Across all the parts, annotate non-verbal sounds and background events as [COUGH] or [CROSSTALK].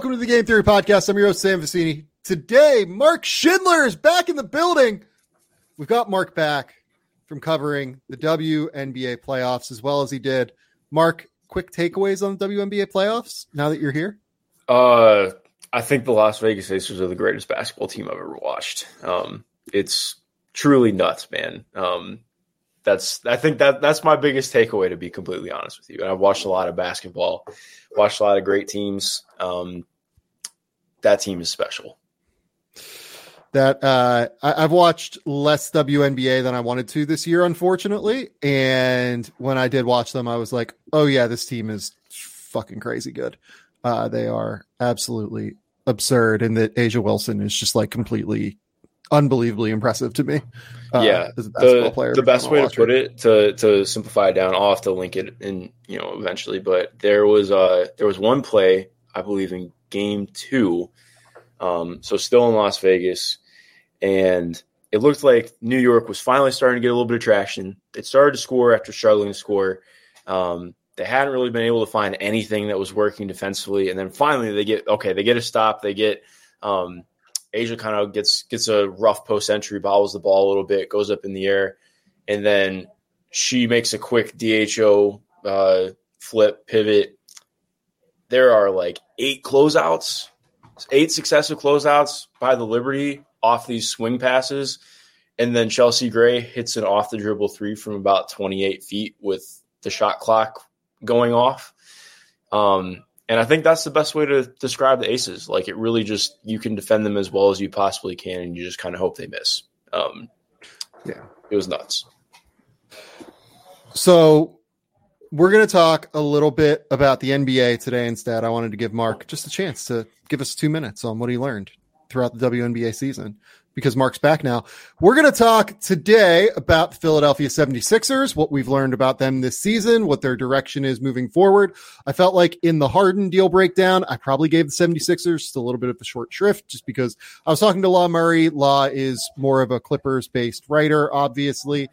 welcome to the Game Theory Podcast. I'm your host, Sam Vecenie. Today, Mark Schindler is back in the building. We've got Mark back from covering the WNBA playoffs as well as he did. Mark, quick takeaways on the WNBA playoffs now that you're here? Uh, I think the Las Vegas Aces are the greatest basketball team I've ever watched. Um, it's truly nuts, man. Um, that's I think that that's my biggest takeaway to be completely honest with you. And I've watched a lot of basketball, watched a lot of great teams. Um, that team is special. That uh, I, have watched less WNBA than I wanted to this year, unfortunately. And when I did watch them, I was like, "Oh yeah, this team is fucking crazy good. Uh, they are absolutely absurd." And that A'ja Wilson is just like completely unbelievably impressive to me. Uh, yeah, the, player the best way to put it to to simplify it down. I'll have to link it in you know eventually, but there was uh there was one play I believe in game two, um, so still in Las Vegas, and it looked like New York was finally starting to get a little bit of traction. It started to score after struggling to score. Um, they hadn't really been able to find anything that was working defensively, and then finally they get okay. They get a stop. They get um, A'ja kind of gets gets a rough post entry, bobbles the ball a little bit, goes up in the air, and then she makes a quick DHO uh, flip pivot. There are like eight closeouts, eight successive closeouts by the Liberty off these swing passes, and then Chelsea Gray hits an off the dribble three from about 28 feet with the shot clock going off. Um, and I think that's the best way to describe the Aces. Like it really just you can defend them as well as you possibly can, and you just kind of hope they miss. Um, yeah, it was nuts. So we're going to talk a little bit about the NBA today. Instead, I wanted to give Mark just a chance to give us two minutes on what he learned throughout the WNBA season because Mark's back now. We're going to talk today about Philadelphia 76ers, what we've learned about them this season, what their direction is moving forward. I felt like in the Harden deal breakdown, I probably gave the 76ers just a little bit of the short shrift just because I was talking to Law Murray. Law is more of a Clippers based writer, obviously.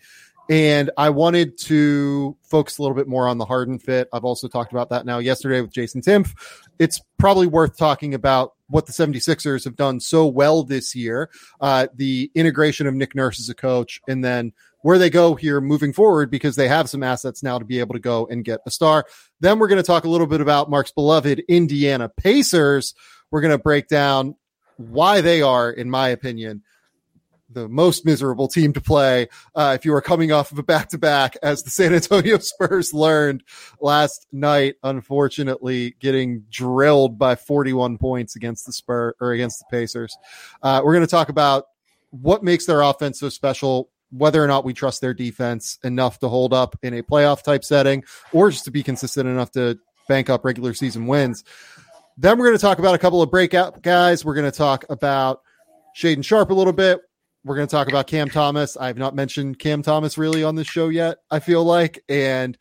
And I wanted to focus a little bit more on the Harden fit. I've also talked about that now yesterday with Jason Timpf. It's probably worth talking about what the 76ers have done so well this year, uh, the integration of Nick Nurse as a coach, and then where they go here moving forward because they have some assets now to be able to go and get a star. Then we're going to talk a little bit about Mark's beloved Indiana Pacers. We're going to break down why they are, in my opinion, the most miserable team to play uh, if you are coming off of a back to back, as the San Antonio [LAUGHS] Spurs learned last night. Unfortunately, getting drilled by 41 points against the Spur or against the Pacers. Uh, we're going to talk about what makes their offense so special. Whether or not we trust their defense enough to hold up in a playoff type setting, or just to be consistent enough to bank up regular season wins. Then we're going to talk about a couple of breakout guys. We're going to talk about Shaedon Sharpe a little bit. We're going to talk about Cam Thomas. I have not mentioned Cam Thomas really on this show yet, I feel like. And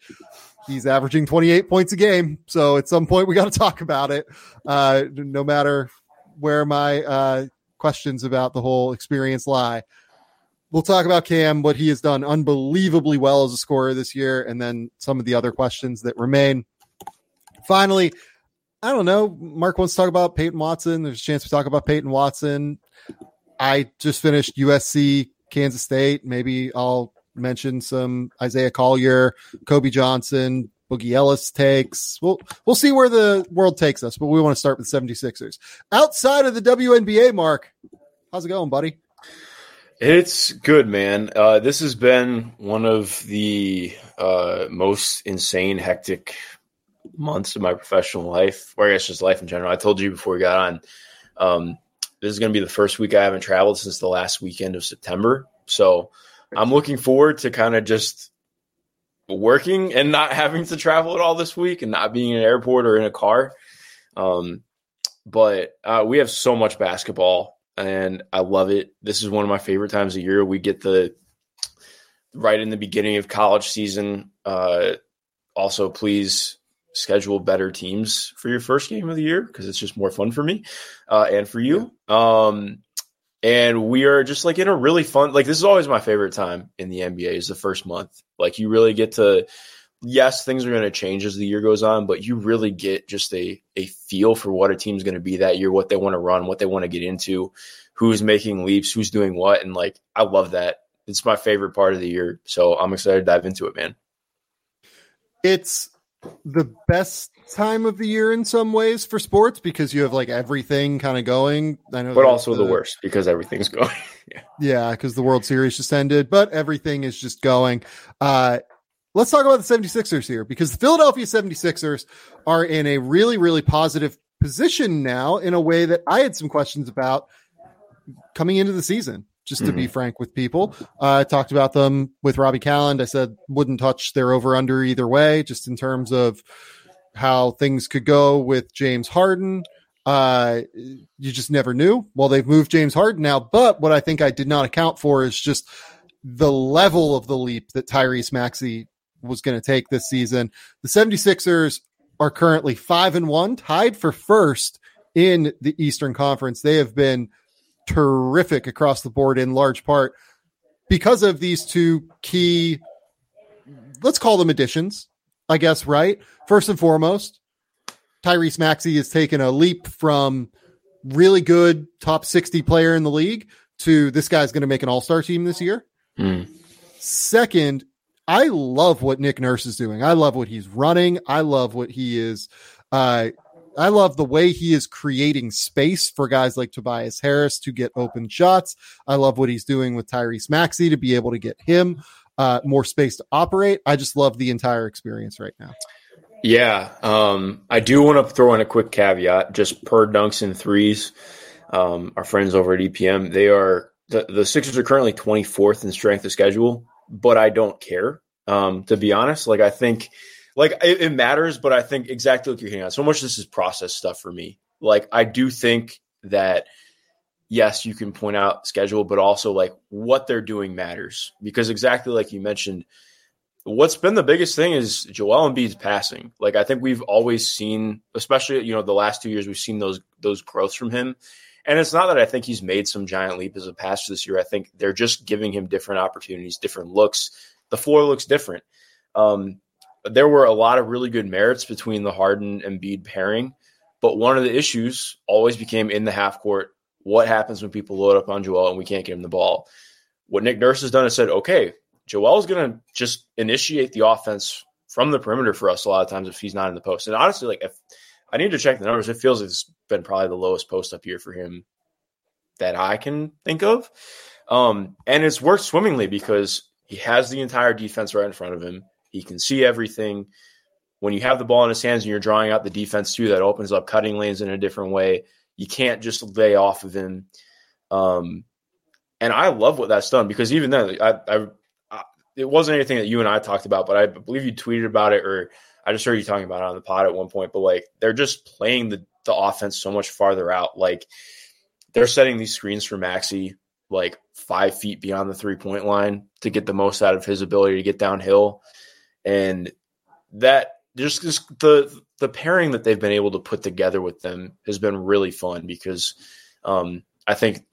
he's averaging 28 points a game. So at some point, we got to talk about it, uh, no matter where my uh, questions about the whole experience lie. We'll talk about Cam, what he has done unbelievably well as a scorer this year, and then some of the other questions that remain. Finally, I don't know. Mark wants to talk about Peyton Watson. There's a chance to talk about Peyton Watson. I just finished USC, Kansas State. Maybe I'll mention some Isaiah Collier, Kobe Johnson, Boogie Ellis takes. We'll we'll see where the world takes us, but we want to start with 76ers. Outside of the WNBA, Mark, how's it going, buddy? It's good, man. Uh, this has been one of the uh, most insane, hectic months of my professional life, or I guess just life in general. I told you before we got on. Um, this is going to be the first week I haven't traveled since the last weekend of September. So I'm looking forward to kind of just working and not having to travel at all this week and not being in an airport or in a car. Um, but uh, we have so much basketball and I love it. This is one of my favorite times of year. We get the right in the beginning of college season. Uh, also, please schedule better teams for your first game of the year because it's just more fun for me uh, and for you. Um, and we are just like in a really fun like this is always my favorite time in the NBA is the first month. Like you really get to yes, things are going to change as the year goes on, but you really get just a a feel for what a team's going to be that year, what they want to run, what they want to get into, who's making leaps, who's doing what, and like I love that. It's my favorite part of the year, so I'm excited to dive into it, man. It's the best time of the year in some ways for sports because you have like everything kind of going. I know, but also the, the worst because everything's [LAUGHS] going. yeah, because the World Series just ended, but everything is just going. Uh, let's talk about the 76ers here because the Philadelphia 76ers are in a really, really positive position now in a way that I had some questions about coming into the season. Just to mm-hmm. be frank with people, uh, I talked about them with Robby Kalland. I said wouldn't touch their over under either way, just in terms of how things could go with James Harden. Uh, you just never knew. Well, they've moved James Harden now, but what I think I did not account for is just the level of the leap that Tyrese Maxey was going to take this season. The 76ers are currently 5 and 1, tied for first in the Eastern Conference. They have been terrific across the board in large part because of these two key let's call them additions, I guess, right? First and foremost, Tyrese Maxey has taken a leap from really good top 60 player in the league to this guy's going to make an all-star team this year. Mm. Second, I love what Nick Nurse is doing. I love what he's running. I love what he is. Uh, I love the way he is creating space for guys like Tobias Harris to get open shots. I love what he's doing with Tyrese Maxey to be able to get him uh, more space to operate. I just love the entire experience right now. Yeah, um, I do want to throw in a quick caveat. Just per dunks and threes, um, our friends over at EPM, they are the, the Sixers are currently 24th in strength of schedule but I don't care. Um, to be honest, like I think, like it, it matters, but I think exactly what you're hitting on. So much this is process stuff for me. Like I do think that yes, you can point out schedule, but also like what they're doing matters because exactly like you mentioned, what's been the biggest thing is Joel Embiid's passing. Like I think we've always seen, especially you know the last two years, we've seen those those growths from him. And it's not that I think he's made some giant leap as a passer this year. I think they're just giving him different opportunities, different looks. The floor looks different. Um, there were a lot of really good merits between the Harden and Embiid pairing, but one of the issues always became in the half court. What happens when people load up on Joel and we can't get him the ball? What Nick Nurse has done is said, okay, Joel is going to just initiate the offense from the perimeter for us a lot of times if he's not in the post. And honestly, like if I need to check the numbers. It feels like it's been probably the lowest post up year for him that I can think of. Um, and it's worked swimmingly because he has the entire defense right in front of him. He can see everything. When you have the ball in his hands and you're drawing out the defense too, that opens up cutting lanes in a different way. You can't just lay off of him. Um, and I love what that's done because even then, I, I, I, it wasn't anything that you and I talked about, but I believe you tweeted about it or I just heard you talking about it on the pod at one point, but like they're just playing the, the offense so much farther out. Like they're setting these screens for Maxey like five feet beyond the three point line to get the most out of his ability to get downhill. And that just, just the the pairing that they've been able to put together with them has been really fun because um, I think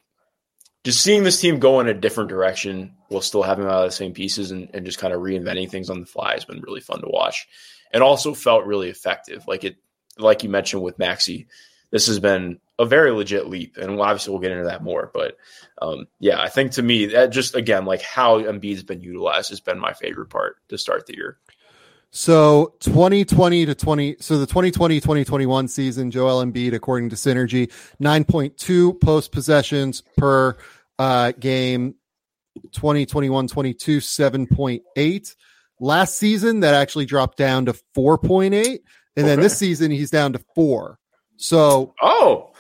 just seeing this team go in a different direction while still having a lot of the same pieces and, and just kind of reinventing things on the fly has been really fun to watch and also felt really effective. Like it, like you mentioned with Maxey, this has been a very legit leap, and obviously we'll get into that more. But um, yeah, I think to me that just again like how Embiid's been utilized has been my favorite part to start the year. So 2020 to 20, so the 2020 2021 season, Joel Embiid, according to Synergy, 9.2 post possessions per uh, game. 2021 22, 7.8. Last season, that actually dropped down to 4.8. And okay. then this season, he's down to four. So, oh,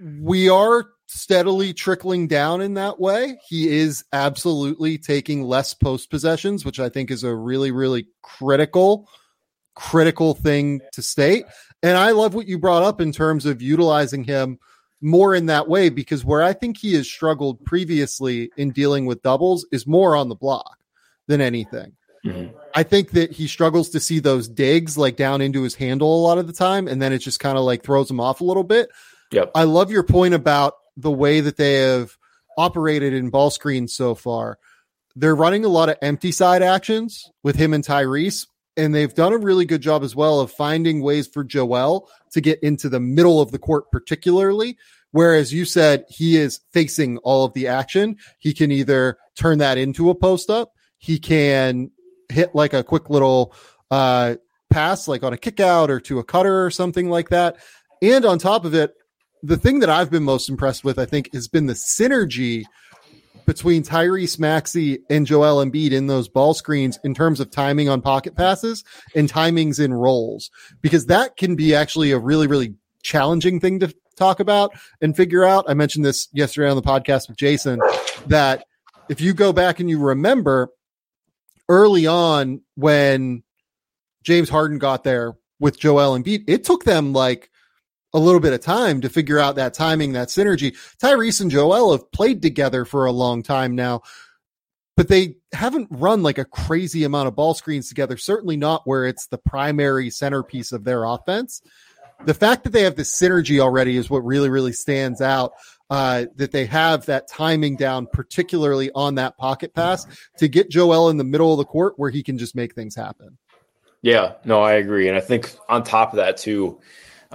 we are steadily trickling down in that way. He is absolutely taking less post possessions, which I think is a really, really critical, critical thing to state. And I love what you brought up in terms of utilizing him more in that way because where I think he has struggled previously in dealing with doubles is more on the block than anything. Mm-hmm. I think that he struggles to see those digs like down into his handle a lot of the time, and then it just kind of like throws him off a little bit. Yep. I love your point about the way that they have operated in ball screens so far. they're running a lot of empty side actions with him and Tyrese, and they've done a really good job as well of finding ways for Joel to get into the middle of the court, particularly. Whereas you said he is facing all of the action. He can either turn that into a post up, he can hit like a quick little uh, pass, like on a kick out or to a cutter or something like that. And on top of it, the thing that I've been most impressed with, I think, has been the synergy between Tyrese Maxey and Joel Embiid in those ball screens in terms of timing on pocket passes and timings in rolls, because that can be actually a really, really challenging thing to talk about and figure out. I mentioned this yesterday on the podcast with Jason that if you go back and you remember early on when James Harden got there with Joel Embiid, it took them like a little bit of time to figure out that timing, that synergy. Tyrese and Joel have played together for a long time now, but they haven't run like a crazy amount of ball screens together. Certainly not where it's the primary centerpiece of their offense. The fact that they have this synergy already is what really, really stands out. Uh, that they have that timing down, particularly on that pocket pass to get Joel in the middle of the court where he can just make things happen. Yeah, no, I agree. And I think on top of that, too,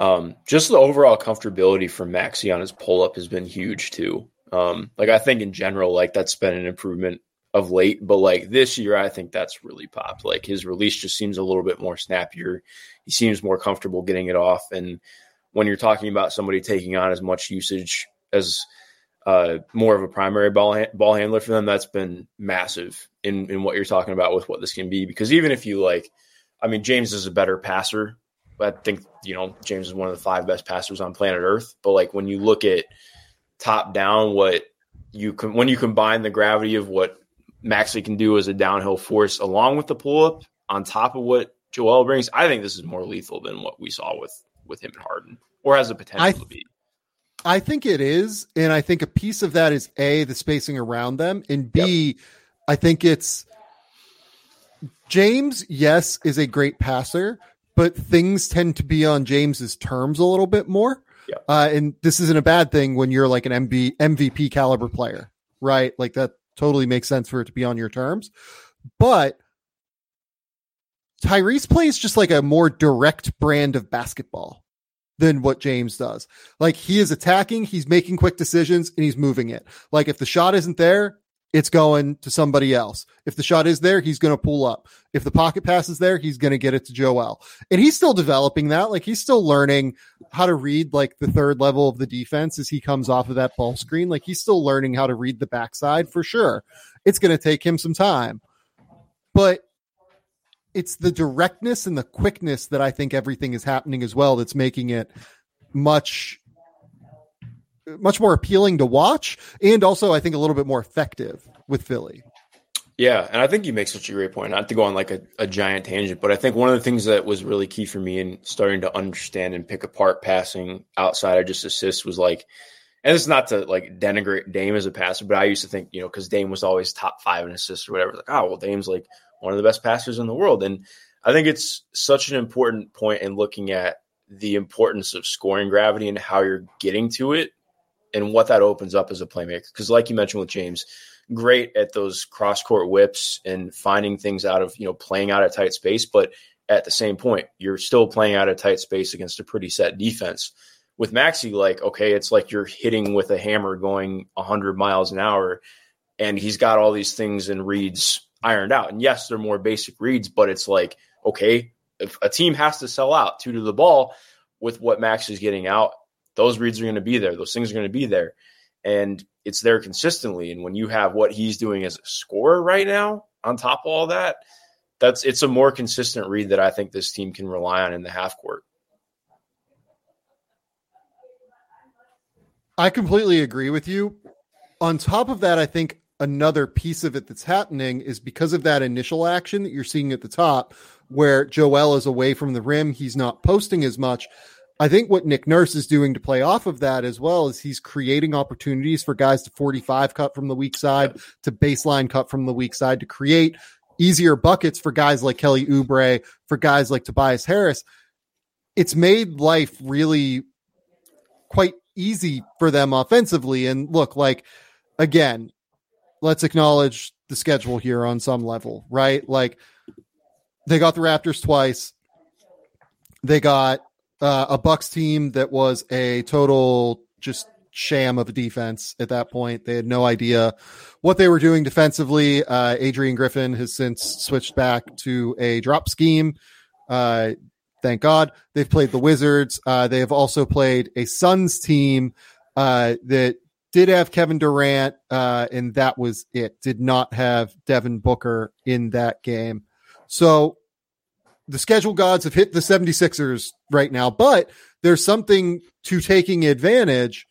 um, just the overall comfortability for Maxey on his pull up has been huge too. Um, like I think in general, like that's been an improvement of late, but like this year, I think that's really popped. Like his release just seems a little bit more snappier. He seems more comfortable getting it off. And when you're talking about somebody taking on as much usage as uh, more of a primary ball ha- ball handler for them, that's been massive in in what you're talking about with what this can be. Because even if you like, I mean, James is a better passer I think you know James is one of the five best passers on planet Earth. But like when you look at top down, what you can when you combine the gravity of what Maxey can do as a downhill force along with the pull up on top of what Joel brings, I think this is more lethal than what we saw with with him and Harden, or has the potential I, to be. I think it is, and I think a piece of that is a the spacing around them, and b yep. I think it's James. Yes, is a great passer, but things tend to be on James's terms a little bit more. Yeah. Uh, and this isn't a bad thing when you're like an MB, MVP caliber player, right? Like that totally makes sense for it to be on your terms. But Tyrese plays just like a more direct brand of basketball than what James does. Like he is attacking, he's making quick decisions, and he's moving it. Like if the shot isn't there, it's going to somebody else. If the shot is there, he's going to pull up. If the pocket pass is there, he's going to get it to Joel. And he's still developing that. Like he's still learning how to read like the third level of the defense as he comes off of that ball screen. Like he's still learning how to read the backside for sure. It's going to take him some time. But it's the directness and the quickness that I think everything is happening as well that's making it much much more appealing to watch and also I think a little bit more effective with Philly. Yeah, and I think you make such a great point. Not to go on like a, a, giant tangent, but I think one of the things that was really key for me in starting to understand and pick apart passing outside of just assists was like, and it's not to like denigrate Dame as a passer, but I used to think, you know, because Dame was always top five in assists or whatever. Like, oh, well, Dame's like one of the best passers in the world. And I think it's such an important point in looking at the importance of scoring gravity and how you're getting to it and what that opens up as a playmaker. Because, like you mentioned with James, great at those cross court whips and finding things out of you know playing out of tight space, but at the same point, you're still playing out of tight space against a pretty set defense. With Maxey, like okay, it's like you're hitting with a hammer going 100 miles an hour, and he's got all these things and reads ironed out. And yes, they're more basic reads, but it's like okay, if a team has to sell out two to the ball with what Max is getting out, those reads are going to be there. Those things are going to be there. And it's there consistently. And when you have what he's doing as a scorer right now, on top of all that, that's it's a more consistent read that I think this team can rely on in the half court. I completely agree with you. On top of that, I think another piece of it that's happening is because of that initial action that you're seeing at the top, where Joel is away from the rim, he's not posting as much. I think what Nick Nurse is doing to play off of that as well is he's creating opportunities for guys to 45 cut from the weak side, to baseline cut from the weak side, to create easier buckets for guys like Kelly Oubre, for guys like Tobias Harris. It's made life really quite easy for them offensively. And look, like, again, let's acknowledge the schedule here on some level, right? Like they got the Raptors twice. They got uh, a Bucks team that was a total just sham of a defense at that point. They had no idea what they were doing defensively. Uh, Adrian Griffin has since switched back to a drop scheme. Uh, thank God. They've played the Wizards. Uh, they have also played a Suns team uh, that did have Kevin Durant, uh, and that was it. Did not have Devin Booker in that game. So the schedule gods have hit the 76ers right now, but there's something to taking advantage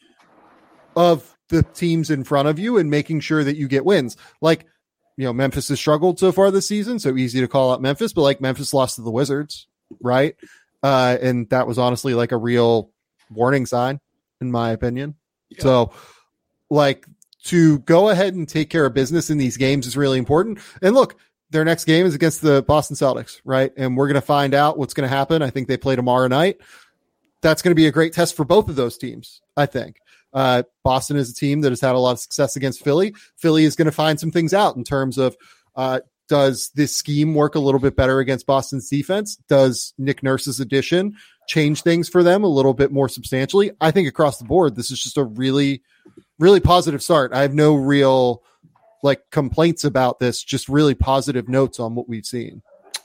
of the teams in front of you and making sure that you get wins. Like, you know, Memphis has struggled so far this season, so easy to call out Memphis, but like Memphis lost to the Wizards, right? Uh, and that was honestly like a real warning sign, in my opinion. Yeah. So, like, to go ahead and take care of business in these games is really important. And look, their next game is against the Boston Celtics, right? And we're going to find out what's going to happen. I think they play tomorrow night. That's going to be a great test for both of those teams, I think. Uh, Boston is a team that has had a lot of success against Philly. Philly is going to find some things out in terms of uh, does this scheme work a little bit better against Boston's defense? Does Nick Nurse's addition change things for them a little bit more substantially? I think across the board, this is just a really, really positive start. I have no real like complaints about this, just really positive notes on what we've seen.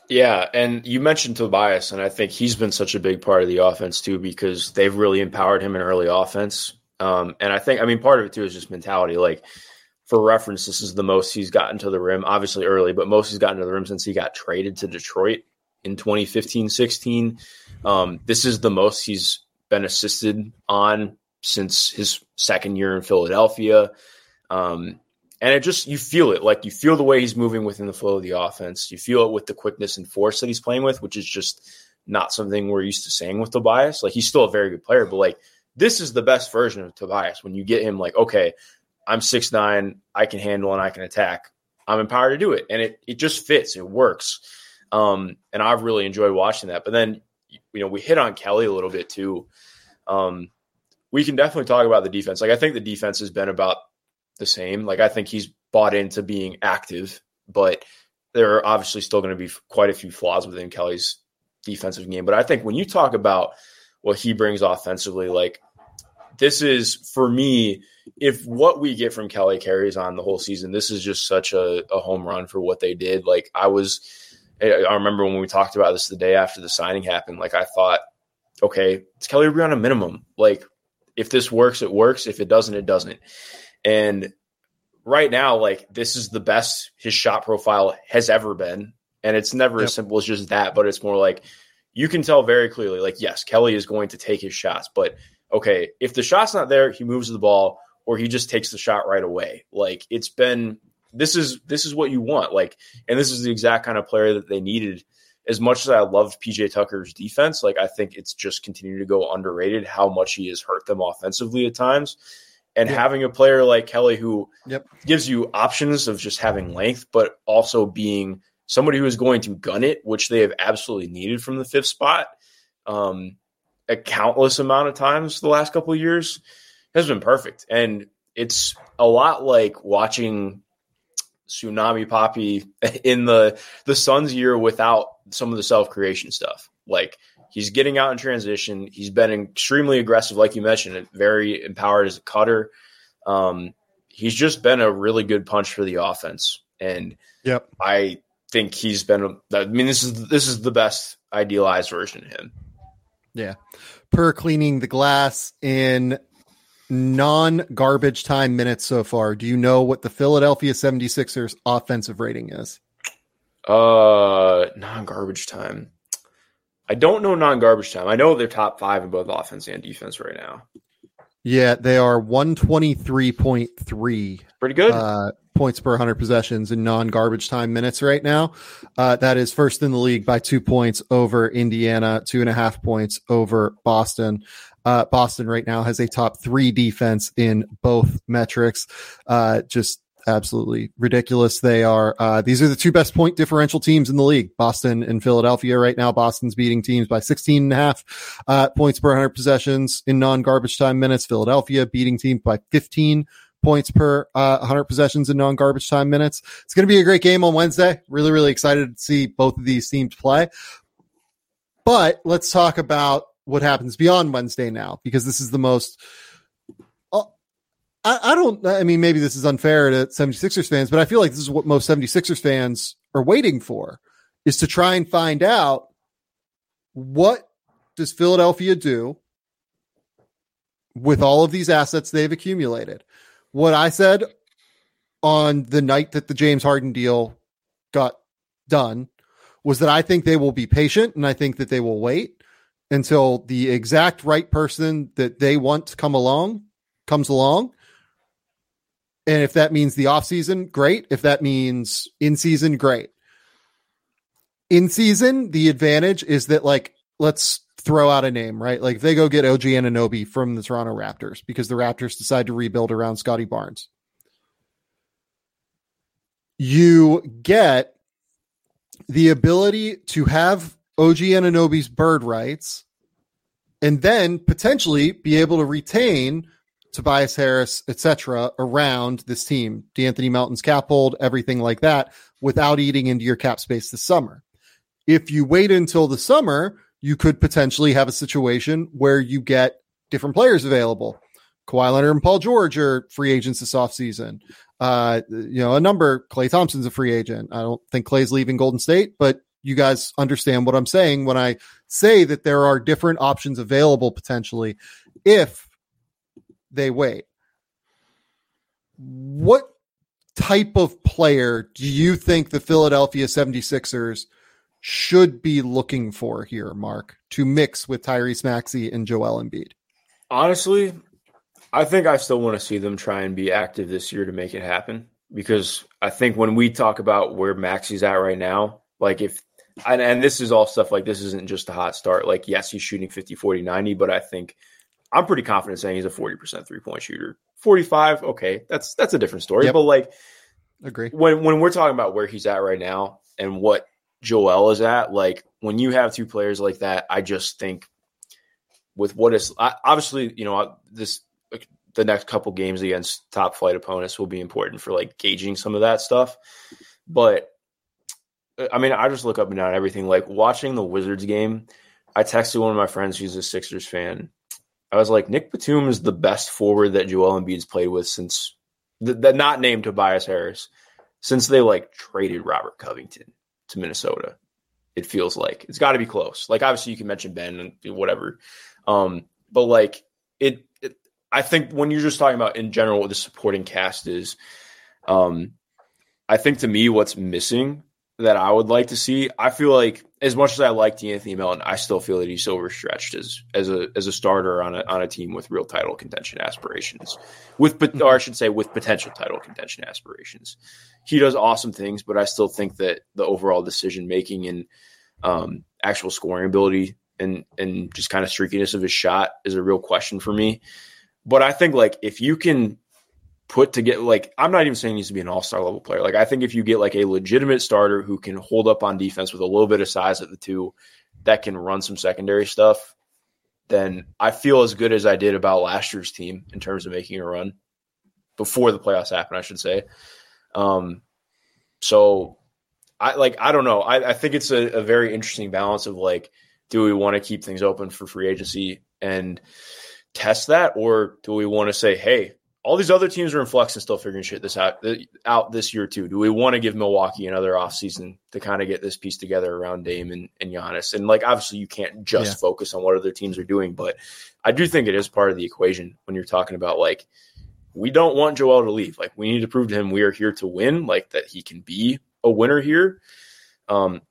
Yeah, and you mentioned Tobias, and I think he's been such a big part of the offense too because they've really empowered him in early offense. Um, and I think, I mean, part of it too is just mentality. Like, for reference, this is the most he's gotten to the rim, obviously early, but most he's gotten to the rim since he got traded to Detroit in 2015 16. Um, this is the most he's been assisted on since his second year in Philadelphia. Um, and it just, you feel it. Like, you feel the way he's moving within the flow of the offense. You feel it with the quickness and force that he's playing with, which is just not something we're used to saying with Tobias. Like, he's still a very good player, but like, this is the best version of Tobias when you get him like, okay, I'm six nine, I can handle and I can attack. I'm empowered to do it. And it it just fits. It works. Um, and I've really enjoyed watching that. But then you know, we hit on Kelly a little bit too. Um, we can definitely talk about the defense. Like I think the defense has been about the same. Like I think he's bought into being active, but there are obviously still going to be quite a few flaws within Kelly's defensive game. But I think when you talk about what he brings offensively, like this is for me, if what we get from Kelly carries on the whole season, this is just such a, a home run for what they did. Like I was, I remember when we talked about this the day after the signing happened. Like I thought, okay, it's Kelly Oubre on a minimum. Like if this works, it works. If it doesn't, it doesn't. And right now, like this is the best his shot profile has ever been. And it's never yep. as simple as just that, but it's more like you can tell very clearly, like, yes, Kelly is going to take his shots, but okay, if the shot's not there, he moves the ball or he just takes the shot right away. Like it's been this is this is what you want. Like, and this is the exact kind of player that they needed. As much as I love PJ Tucker's defense, like I think it's just continued to go underrated how much he has hurt them offensively at times. And having a player like Kelly who yep. gives you options of just having length, but also being somebody who is going to gun it, which they have absolutely needed from the fifth spot. Um, a countless amount of times the last couple of years has been perfect. And it's a lot like watching Tsunami Papi [LAUGHS] in the the Suns year without some of the self creation stuff. Like he's getting out in transition. He's been extremely aggressive, like you mentioned, and very empowered as a cutter. Um, he's just been a really good punch for the offense, and yep, I think he's been. I mean, this is this is the best idealized version of him. Yeah. Per cleaning the glass in non garbage time minutes so far, do you know what the Philadelphia 76ers offensive rating is? Uh, non garbage time. I don't know non garbage time. I know they're top five in both offense and defense right now. Yeah, they are 123.3. Pretty good. Uh, points per 100 possessions in non garbage time minutes right now. Uh, that is first in the league by two points over Indiana, two and a half points over Boston. Uh, Boston right now has a top three defense in both metrics. Uh, just absolutely ridiculous. They are, uh, these are the two best point differential teams in the league, Boston and Philadelphia right now. Boston's beating teams by 16 and a half, uh, points per 100 possessions in non garbage time minutes. Philadelphia beating teams by 15 points per uh, 100 possessions in non garbage time minutes. It's going to be a great game on Wednesday. Really, really excited to see both of these teams play. But let's talk about what happens beyond Wednesday now, because this is the most. I, I don't, I mean, maybe this is unfair to 76ers fans, but I feel like this is what most 76ers fans are waiting for is to try and find out what does Philadelphia do with all of these assets they've accumulated? What I said on the night that the James Harden deal got done was that I think they will be patient and I think that they will wait until the exact right person that they want to come along comes along. And if that means the off season, great. If that means in season, great. In season, the advantage is that like let's throw out a name, right? Like if they go get OG Anunoby from the Toronto Raptors because the Raptors decide to rebuild around Scottie Barnes. You get the ability to have OG Anunoby's bird rights and then potentially be able to retain Tobias Harris, etc., around this team, D'Anthony Melton's cap hold, everything like that, without eating into your cap space this summer. If you wait until the summer, you could potentially have a situation where you get different players available. Kawhi Leonard and Paul George are free agents this offseason. Uh, you know, a number, Klay Thompson's a free agent. I don't think Klay's leaving Golden State, but you guys understand what I'm saying when I say that there are different options available potentially if they wait. What type of player do you think the Philadelphia 76ers should be looking for here, Mark, to mix with Tyrese Maxey and Joel Embiid? Honestly, I think I still want to see them try and be active this year to make it happen because I think when we talk about where Maxey's at right now, like if and, and this is all stuff like this isn't just a hot start. Like, yes, he's shooting 50, 40, 90, but I think I'm pretty confident saying he's a 40% three point shooter. 45, okay, that's that's a different story. Yep. But like agree. When when we're talking about where he's at right now and what Joel is at. Like when you have two players like that, I just think with what is obviously, you know, this the next couple games against top flight opponents will be important for like gauging some of that stuff. But uh, I mean, I just look up and down everything. Like watching the Wizards game, I texted one of my friends who's a Sixers fan. I was like, Nick Batum is the best forward that Joel Embiid's played with since the, the not named Tobias Harris since they like traded Robert Covington to Minnesota. It feels like it's got to be close. Like obviously you can mention Ben and whatever, um, but like it, it, I think when you're just talking about in general what the supporting cast is, um, I think to me what's missing that I would like to see. I feel like as much as I like Anthony Melton, I still feel that he's overstretched as as a as a starter on a on a team with real title contention aspirations, with or I should say with potential title contention aspirations. He does awesome things, but I still think that the overall decision making and um, actual scoring ability and and just kind of streakiness of his shot is a real question for me. But I think like if you can put to get like I'm not even saying he needs to be an all-star level player. Like I think if you get like a legitimate starter who can hold up on defense with a little bit of size at the two that can run some secondary stuff, then I feel as good as I did about last year's team in terms of making a run before the playoffs happen, I should say. Um so I like I don't know. I, I think it's a, a very interesting balance of like, do we want to keep things open for free agency and test that, or do we want to say, hey, all these other teams are in flux and still figuring shit this out out this year too. Do we want to give Milwaukee another offseason to kind of get this piece together around Dame and, and Giannis? And like obviously you can't just yeah. focus on what other teams are doing, but I do think it is part of the equation when you're talking about like we don't want Joel to leave. Like we need to prove to him we are here to win, like that he can be a winner here. Um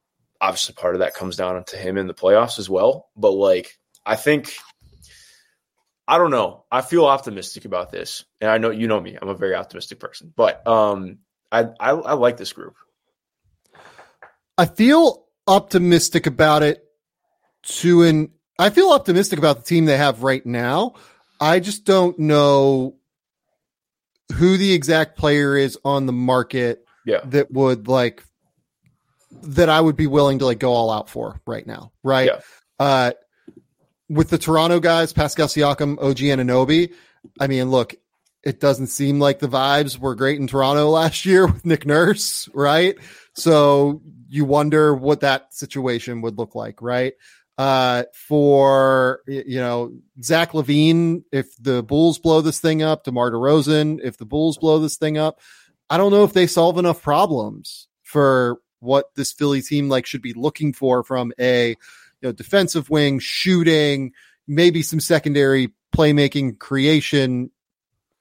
obviously part of that comes down to him in the playoffs as well. But like I think I don't know. I feel optimistic about this, and I know you know me. I'm a very optimistic person, but um, I, I, I like this group. I feel optimistic about it. To an, I feel optimistic about the team they have right now. I just don't know who the exact player is on the market yeah. that would like that I would be willing to like go all out for right now. Right. Yeah. Uh, with the Toronto guys, Pascal Siakam, OG Anunoby, I mean, look, it doesn't seem like the vibes were great in Toronto [LAUGHS] last year with Nick Nurse, right? So you wonder what that situation would look like, right? Uh, for you know Zach LaVine, if the Bulls blow this thing up, DeMar DeRozan, if the Bulls blow this thing up, I don't know if they solve enough problems for what this Philly team like should be looking for from a you know defensive wing, shooting, maybe some secondary playmaking creation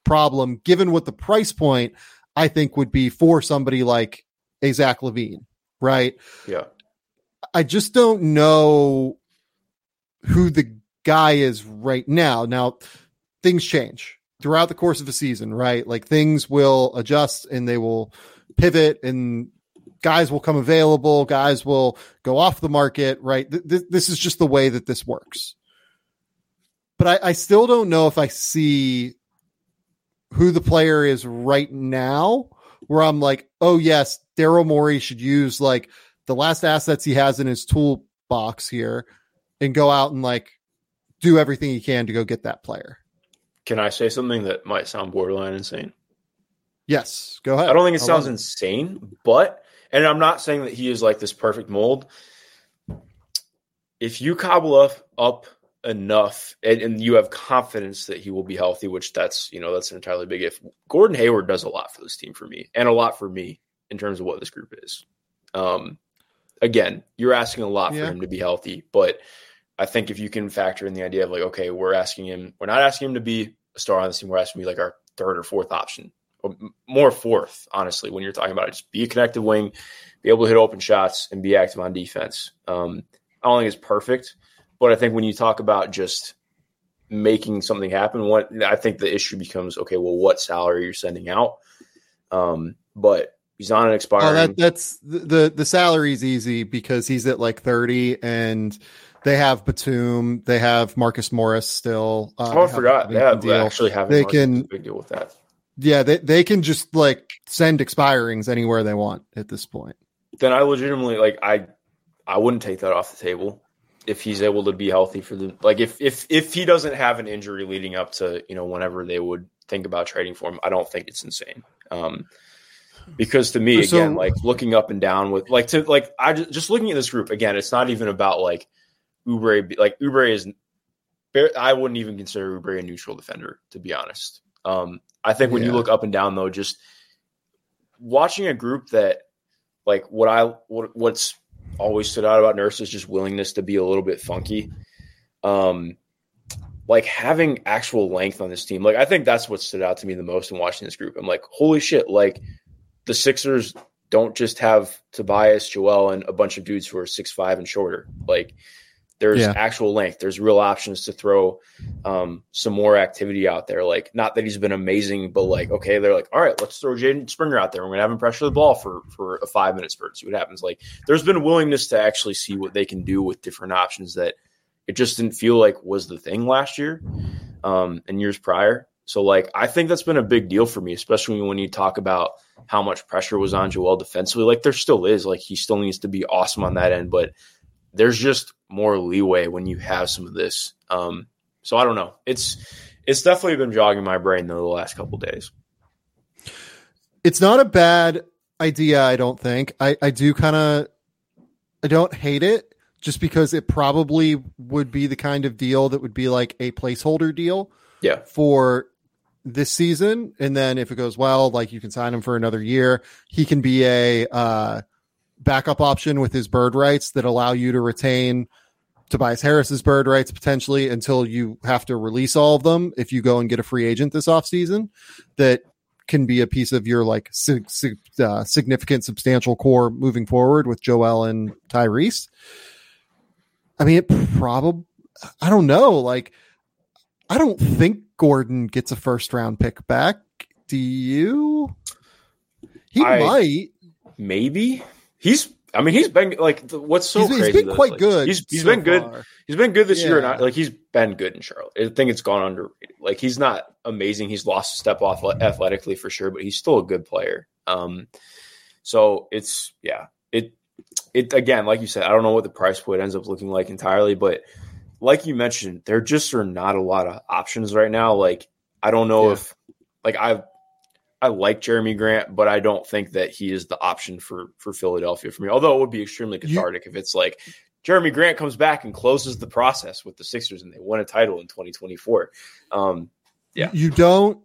problem, given what the price point I think would be for somebody like a Zach LaVine, right? Yeah. I just don't know who the guy is right now. Now, things change throughout the course of a season, right? Like things will adjust and they will pivot and guys will come available, guys will go off the market, right? Th- th- this is just the way that this works. But I, I still don't know if I see who the player is right now where I'm like, oh yes, Daryl Morey should use like the last assets he has in his toolbox here and go out and like do everything he can to go get that player. Can I say something that might sound borderline insane? Yes, go ahead. I don't think it sounds insane, but and I'm not saying that he is like this perfect mold. If you cobble up, up enough and, and, you have confidence that he will be healthy, which that's you know that's an entirely big if. Gordon Hayward does a lot for this team for me and a lot for me in terms of what this group is. Um, again, you're asking a lot yeah. for him to be healthy, but I think if you can factor in the idea of like, okay, we're asking him, we're not asking him to be a star on this team, we're asking him to be like our third or fourth option, more fourth, honestly, when you're talking about it. Just be a connected wing, be able to hit open shots, and be active on defense. Um, I don't think it's perfect, but I think when you talk about just making something happen, what I think the issue becomes, okay, well, what salary you're sending out? Um, but he's on an expiring. Oh, that, that's the the salary's easy because he's at like thirty and they have Batum, they have Marcus Morris still. Uh, oh, I forgot. Yeah, They deal. actually have they can big deal with that. Yeah, they they can just like send expirings anywhere they want at this point. Then I legitimately like I I wouldn't take that off the table if he's able to be healthy for the like if if if he doesn't have an injury leading up to you know whenever they would think about trading for him, I don't think it's insane. Um, because to me so, again, like looking up and down with like to like I just, just looking at this group again, it's not even about like Oubre, like Oubre is, I wouldn't even consider Oubre a neutral defender, to be honest. Um, I think when yeah. you look up and down, though, just watching a group that, like, what I what, what's always stood out about Nurse is just willingness to be a little bit funky. Um, like having actual length on this team. Like, I think that's what stood out to me the most in watching this group. I'm like, holy shit! Like, the Sixers don't just have Tobias, Joel, and a bunch of dudes who are six five and shorter. Like there's yeah. actual length. There's real options to throw um, some more activity out there. Like, not that he's been amazing, but like, okay, they're like, all right, let's throw Jaden Springer out there. We're gonna have him pressure the ball for for a five minute spurt. See what happens. Like, there's been a willingness to actually see what they can do with different options that it just didn't feel like was the thing last year um, and years prior. So, like, I think that's been a big deal for me, especially when you talk about how much pressure was on Joel defensively. Like, there still is. Like, he still needs to be awesome on that end, but there's just more leeway when you have some of this. Um, so I don't know. It's it's definitely been jogging my brain though the last couple days. It's not a bad idea, I don't think. I I do kind of I don't hate it just because it probably would be the kind of deal that would be like a placeholder deal. Yeah. For this season and then if it goes well like you can sign him for another year he can be a uh backup option with his bird rights that allow you to retain Tobias Harris's bird rights potentially until you have to release all of them if you go and get a free agent this offseason that can be a piece of your like uh, significant substantial core moving forward with Joel and Tyrese. I mean, it probably, I don't know. Like, I don't think Gordon gets a first round pick back. Do you? He I, might. Maybe. He's I mean, he's been like what's so he's, crazy. He's been though, quite like, good. He's he's so been good. Far. He's been good this yeah. year. Not like he's been good in Charlotte. I think it's gone underrated. Like he's not amazing. He's lost a step off athletically for sure, but he's still a good player. Um, so it's yeah, it it again, like you said, I don't know what the price point ends up looking like entirely, but like you mentioned, there just are not a lot of options right now. Like I don't know yeah. if like I I like Jerami Grant, but I don't think that he is the option for for Philadelphia for me. Although it would be extremely cathartic you, if it's like Jerami Grant comes back and closes the process with the Sixers and they won a title in 2024. Um, yeah, you don't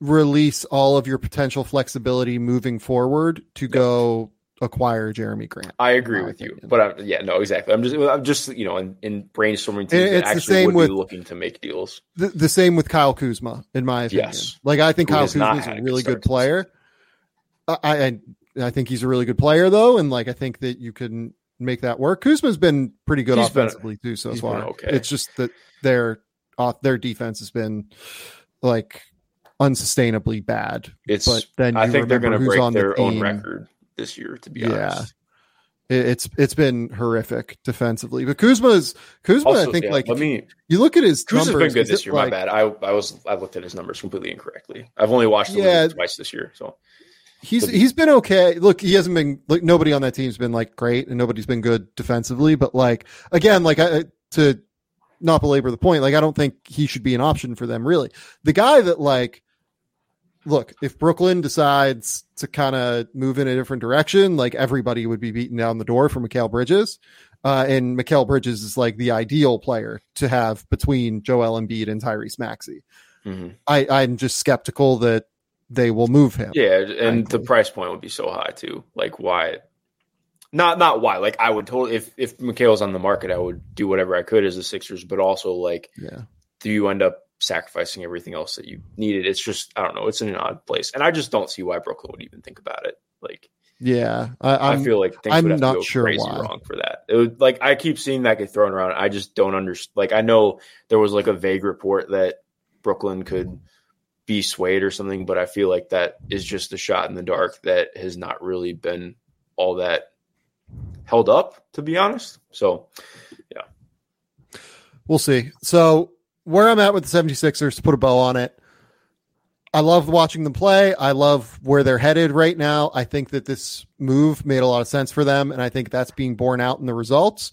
release all of your potential flexibility moving forward to go acquire Jerami Grant. I agree with opinion. you, but I'm, yeah, no, exactly. I'm just, I'm just, you know, in, in brainstorming teams it's actually the same with, be looking to make deals. The, the, same with Kyle Kuzma, in my opinion. Yes. Like I think Who Kyle Kuzma is a really good player. I, I, I think he's a really good player though, and like I think that you can make that work. Kuzma's been pretty good he's offensively been, too so far. Okay. It's just that their off their defense has been like unsustainably bad. It's but then I think they're going to break their the own record this year. To be yeah. honest, it's it's been horrific defensively. But Kuzma's Kuzma, also, I think, yeah, like let me. You look at his Kuzma's numbers, been good this year. Like, my bad. I I was I looked at his numbers completely incorrectly. I've only watched the yeah, twice this year, so. He's he's been okay. Look, he hasn't been like nobody on that team's been like great, and nobody's been good defensively. But like again, like I, to not belabor the point, like I don't think he should be an option for them. Really, the guy that like look, if Brooklyn decides to kind of move in a different direction, like everybody would be beating down the door for Mikal Bridges. Uh, and Mikal Bridges is like the ideal player to have between Joel Embiid and Tyrese Maxey. Mm-hmm. I, I'm just skeptical that they will move him. Yeah, and the price point would be so high too. Like why? Not not why. Like I would totally if if Mikal's on the market, I would do whatever I could as the Sixers. But also like, yeah, do you end up sacrificing everything else that you needed. It's just I don't know. It's in an odd place, and I just don't see why Brooklyn would even think about it. Like, yeah, I, I feel like things I'm would have not to go sure crazy why. wrong for that. It would like I keep seeing that get thrown around. I just don't understand. Like, I know there was like a vague report that Brooklyn could be swayed or something, but I feel like that is just a shot in the dark that has not really been all that held up, to be honest. So, yeah. We'll see. So where I'm at with the 76ers to put a bow on it. I love watching them play. I love where they're headed right now. I think that this move made a lot of sense for them, and I think that's being borne out in the results.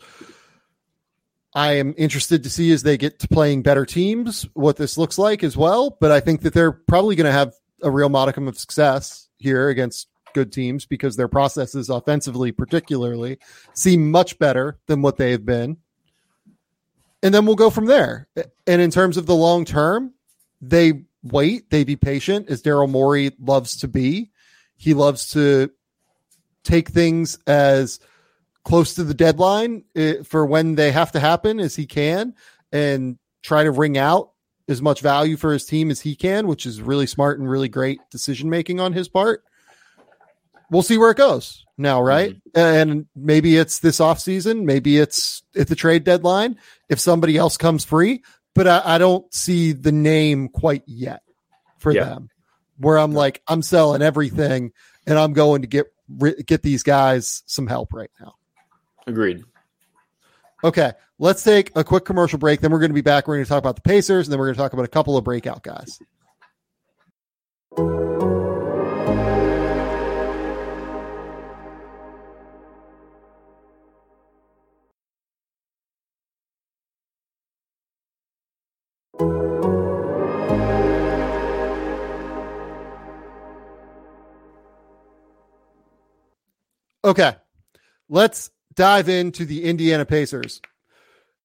I am interested to see as they get to playing better teams what this looks like as well. But I think that they're probably going to have a real modicum of success here against good teams because their processes offensively, particularly, seem much better than what they've been and then we'll go from there. And in terms of the long term, they wait, they be patient, as Daryl Morey loves to be. He loves to take things as close to the deadline eh, for when they have to happen as he can and try to wring out as much value for his team as he can, which is really smart and really great decision making on his part. We'll see where it goes now, right? Mm-hmm. And maybe it's this off season, maybe it's at the trade deadline if somebody else comes free, but I, I don't see the name quite yet for yeah. them. Where I'm like, I'm selling everything, and I'm going to get get these guys some help right now. Agreed. Okay, let's take a quick commercial break. Then we're going to be back. We're going to talk about the Pacers, and then we're going to talk about a couple of breakout guys. Okay, let's dive into the Indiana Pacers.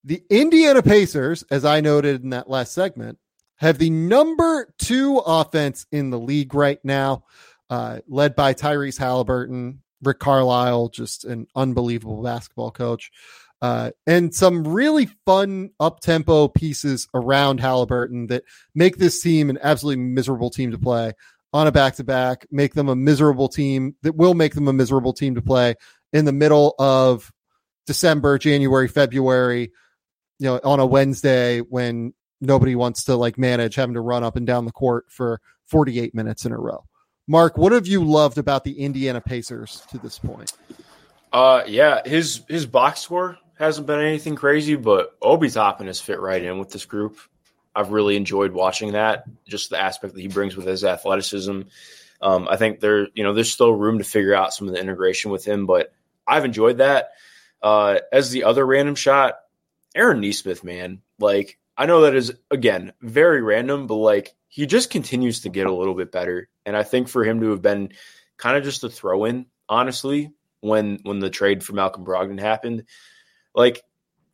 The Indiana Pacers, as I noted in that last segment, have the number two offense in the league right now, uh, led by Tyrese Haliburton, Rick Carlisle, just an unbelievable basketball coach, uh, and some really fun up tempo pieces around Haliburton that make this team an absolutely miserable team to play on a back to back, make them a miserable team that will make them a miserable team to play in the middle of December, January, February, you know, on a Wednesday when nobody wants to like manage having to run up and down the court for 48 minutes in a row. Mark, what have you loved about the Indiana Pacers to this point? Uh yeah, his his box score hasn't been anything crazy, but Obi Toppin has fit right in with this group. I've really enjoyed watching that, just the aspect that he brings with his athleticism. Um, I think there, you know, there's still room to figure out some of the integration with him, but I've enjoyed that. Uh, as the other random shot, Aaron Nesmith, man, like I know that is again very random, but like he just continues to get a little bit better. And I think for him to have been kind of just a throw in, honestly, when when the trade for Malcolm Brogdon happened, like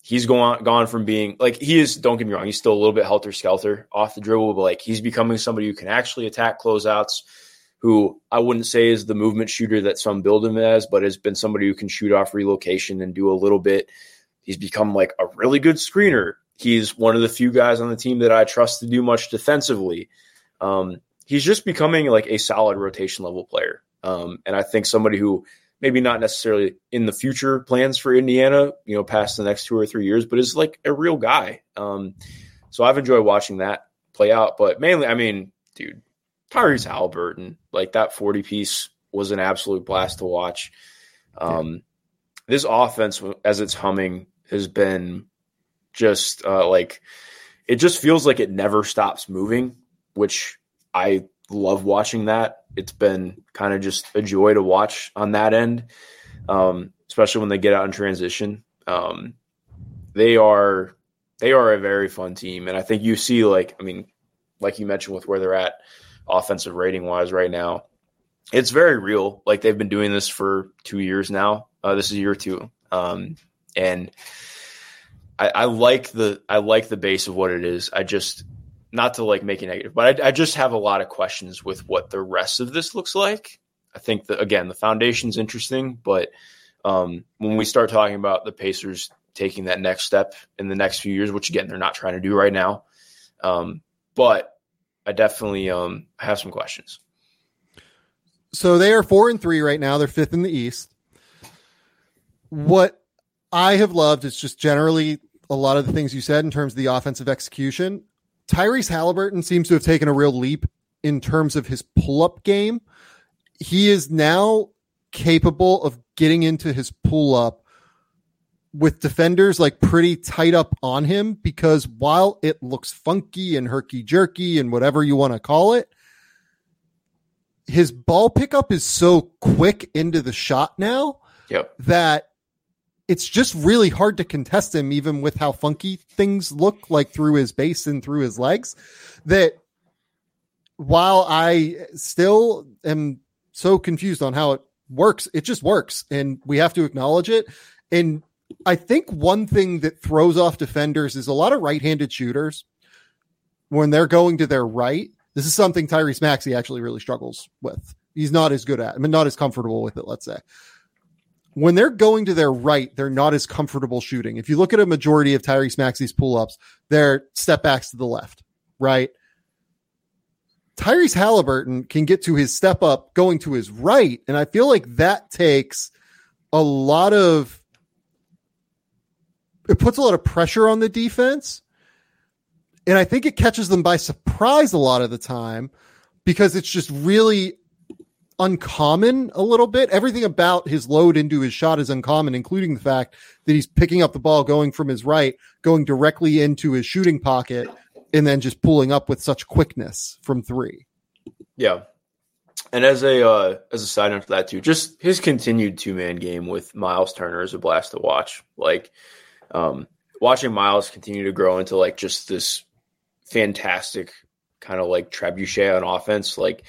he's gone gone from being like he is. Don't get me wrong, he's still a little bit helter skelter off the dribble, but like he's becoming somebody who can actually attack closeouts. Who I wouldn't say is the movement shooter that some build him as, but has been somebody who can shoot off relocation and do a little bit. He's become like a really good screener. He's one of the few guys on the team that I trust to do much defensively. Um, he's just becoming like a solid rotation level player. Um, and I think somebody who maybe not necessarily in the future plans for Indiana, you know, past the next two or three years, but is like a real guy. Um, so I've enjoyed watching that play out. But mainly, I mean, dude, Tyrese Haliburton, like that 40 piece was an absolute blast to watch. Um, yeah. This offense, as it's humming, has been just uh, like it just feels like it never stops moving, which I love watching that. It's been kind of just a joy to watch on that end, um, especially when they get out in transition. Um, they are they are a very fun team, and I think you see like I mean, like you mentioned with where they're at offensive rating wise right now, it's very real. Like they've been doing this for two years now. Uh, this is year two, um, and I, I like the I like the base of what it is. I just not to like make it negative, but I, I, just have a lot of questions with what the rest of this looks like. I think that again, the foundation's interesting, but um, when we start talking about the Pacers taking that next step in the next few years, which again they're not trying to do right now, um, but I definitely um, have some questions. So they are four and three right now. They're fifth in the East. What I have loved is just generally a lot of the things you said in terms of the offensive execution. Tyrese Haliburton seems to have taken a real leap in terms of his pull up game. He is now capable of getting into his pull up with defenders like pretty tight up on him because while it looks funky and herky jerky and whatever you want to call it, his ball pickup is so quick into the shot now yep. that it's just really hard to contest him, even with how funky things look like through his base and through his legs. That while I still am so confused on how it works, it just works, and we have to acknowledge it. And I think one thing that throws off defenders is a lot of right-handed shooters when they're going to their right. This is something Tyrese Maxey actually really struggles with. He's not as good at, I mean, not as comfortable with it. Let's say when they're going to their right, they're not as comfortable shooting. If you look at a majority of Tyrese Maxey's pull ups, they're step backs to the left, right? Tyrese Haliburton can get to his step up going to his right. And I feel like that takes a lot of, it puts a lot of pressure on the defense. And I think it catches them by surprise a lot of the time because it's just really uncommon a little bit. Everything about his load into his shot is uncommon, including the fact that he's picking up the ball going from his right, going directly into his shooting pocket, and then just pulling up with such quickness from three. Yeah. And as a uh, as a side note that too, just his continued two man game with Miles Turner is a blast to watch. Like um, watching Miles continue to grow into like just this fantastic kind of like trebuchet on offense. Like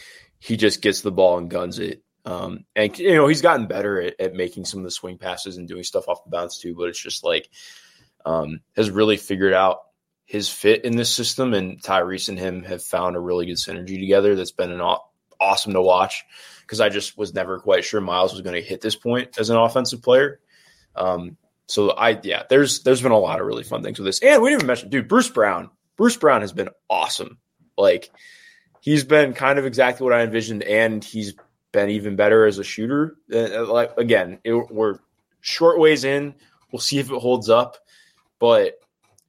he just gets the ball and guns it. Um, and you know he's gotten better at, at, making some of the swing passes and doing stuff off the bounce too. But it's just like um, has really figured out his fit in this system, and Tyrese and him have found a really good synergy together. That's been an aw- awesome to watch because I just was never quite sure Miles was going to hit this point as an offensive player. Um, so I yeah, there's there's been a lot of really fun things with this, and we didn't even mention, dude, Bruce Brown. Bruce Brown has been awesome. Like he's been kind of exactly what I envisioned, and he's been even better as a shooter. Uh, like again, it, we're short ways in. We'll see if it holds up, but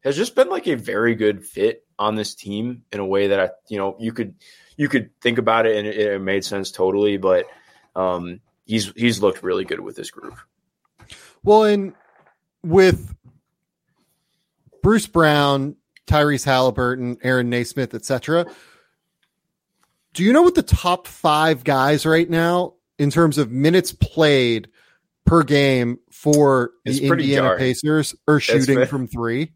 has just been like a very good fit on this team in a way that I, you know, you could you could think about it and it, it made sense totally. But um, he's he's looked really good with this group. Well, and with Bruce Brown, Tyrese Haliburton, Aaron Nesmith, etc do you know what the top five guys right now in terms of minutes played per game for it's the Indiana jarring. Pacers are shooting from three?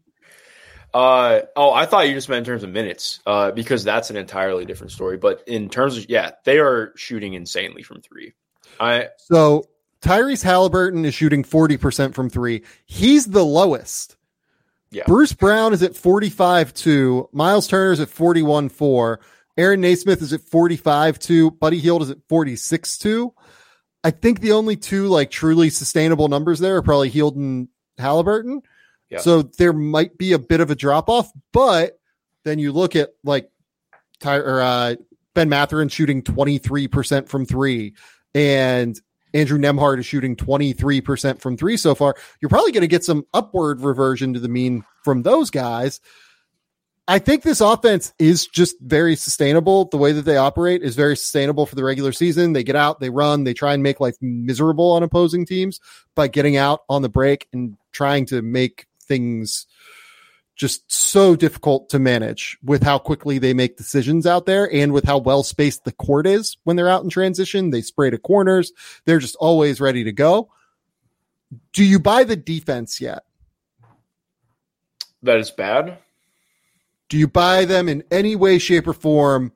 Uh, oh, I thought you just meant in terms of minutes, uh, because that's an entirely different story. But in terms of yeah, they are shooting insanely from three. I so Tyrese Haliburton is shooting forty percent from three. He's the lowest. Yeah. Bruce Brown is at forty five two. Miles Turner is at forty one four. Aaron Nesmith is at forty five two. Buddy Hield is at forty six two. I think the only two like truly sustainable numbers there are probably Hield and Haliburton. Yeah. So there might be a bit of a drop off, but then you look at like Ty or uh, Ben Mathurin shooting 23% from three and Andrew Nembhard is shooting 23% from three so far. You're probably going to get some upward reversion to the mean from those guys. I think this offense is just very sustainable. The way that they operate is very sustainable for the regular season. They get out, they run, they try and make life miserable on opposing teams by getting out on the break and trying to make things just so difficult to manage with how quickly they make decisions out there and with how well spaced the court is when they're out in transition. They spray to corners. They're just always ready to go. Do you buy the defense yet? That is bad. Do you buy them in any way, shape, or form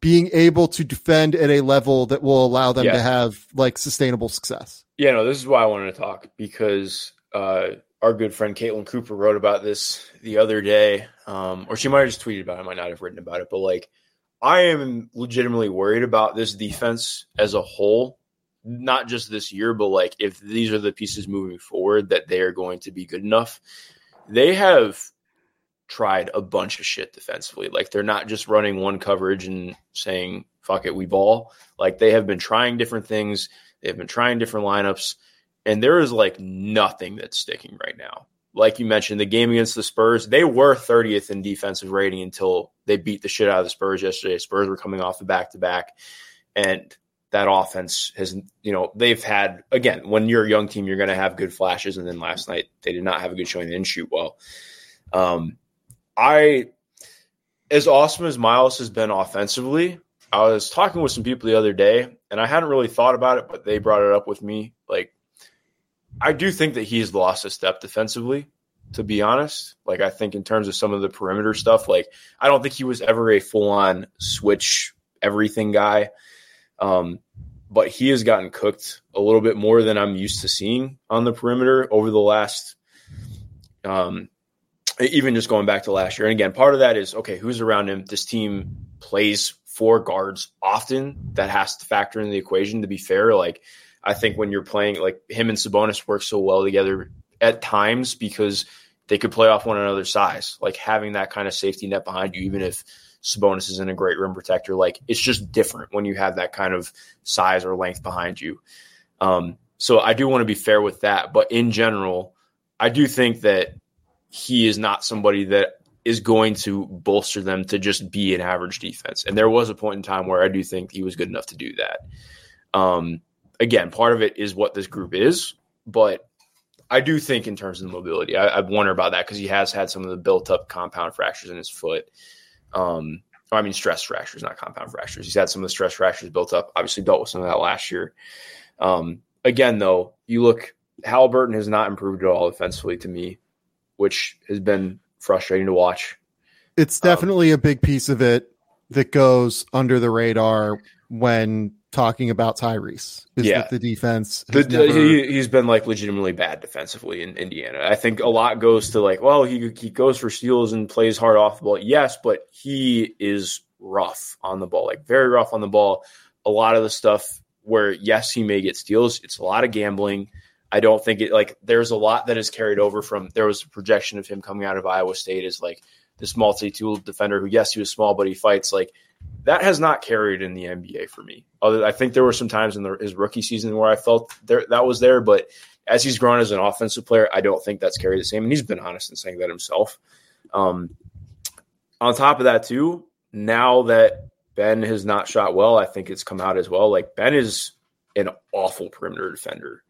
being able to defend at a level that will allow them yeah. to have like sustainable success? Yeah, no, this is why I wanted to talk because uh, our good friend Caitlin Cooper wrote about this the other day, um, or she might have just tweeted about it, I might not have written about it, but like I am legitimately worried about this defense as a whole, not just this year, but like if these are the pieces moving forward that they are going to be good enough. They have tried a bunch of shit defensively. Like they're not just running one coverage and saying, fuck it, we ball. Like they have been trying different things. They've been trying different lineups and there is like nothing that's sticking right now. Like you mentioned, the game against the Spurs, they were 30th in defensive rating until they beat the shit out of the Spurs yesterday. Spurs were coming off the back to back, and that offense has, you know, they've had again. When you're a young team, you're going to have good flashes, and then last night they did not have a good showing. They didn't shoot well. Um, I, as awesome as Miles has been offensively, I was talking with some people the other day, and I hadn't really thought about it, but they brought it up with me. Like I do think that he's lost a step defensively, to be honest. Like, I think in terms of some of the perimeter stuff, like, I don't think he was ever a full on switch everything guy. Um, but he has gotten cooked a little bit more than I'm used to seeing on the perimeter over the last, um, even just going back to last year. And again, part of that is okay, who's around him? This team plays four guards often. That has to factor in the equation to be fair. Like, I think when you're playing like him and Sabonis work so well together at times because they could play off one another's size. Like having that kind of safety net behind you, even if Sabonis isn't a great rim protector, like it's just different when you have that kind of size or length behind you. Um, so I do want to be fair with that, but in general, I do think that he is not somebody that is going to bolster them to just be an average defense. And there was a point in time where I do think he was good enough to do that. Um, again, part of it is what this group is, but I do think in terms of the mobility, I, I wonder about that because he has had some of the built up compound fractures in his foot. Um, I mean, stress fractures, not compound fractures. He's had some of the stress fractures built up. Obviously, dealt with some of that last year. Um, again, though, you look, Haliburton has not improved at all offensively to me, which has been frustrating to watch. It's definitely um, a big piece of it that goes under the radar when talking about Tyrese. yeah, the defense. The, never... he, has been like legitimately bad defensively in Indiana. I think a lot goes to like, well, he he goes for steals and plays hard off the ball. Yes, but he is rough on the ball, like very rough on the ball. A lot of the stuff where yes, he may get steals. It's a lot of gambling. I don't think it like there's a lot that is carried over from there was a projection of him coming out of Iowa State as like this multi-tool defender who yes he was small but he fights like that has not carried in the NBA for me. Other, I think there were some times in the, his rookie season where I felt there that was there, but as he's grown as an offensive player, I don't think that's carried the same. And he's been honest in saying that himself. Um, on top of that, too, now that Ben has not shot well, I think it's come out as well. Like Ben is an awful perimeter defender.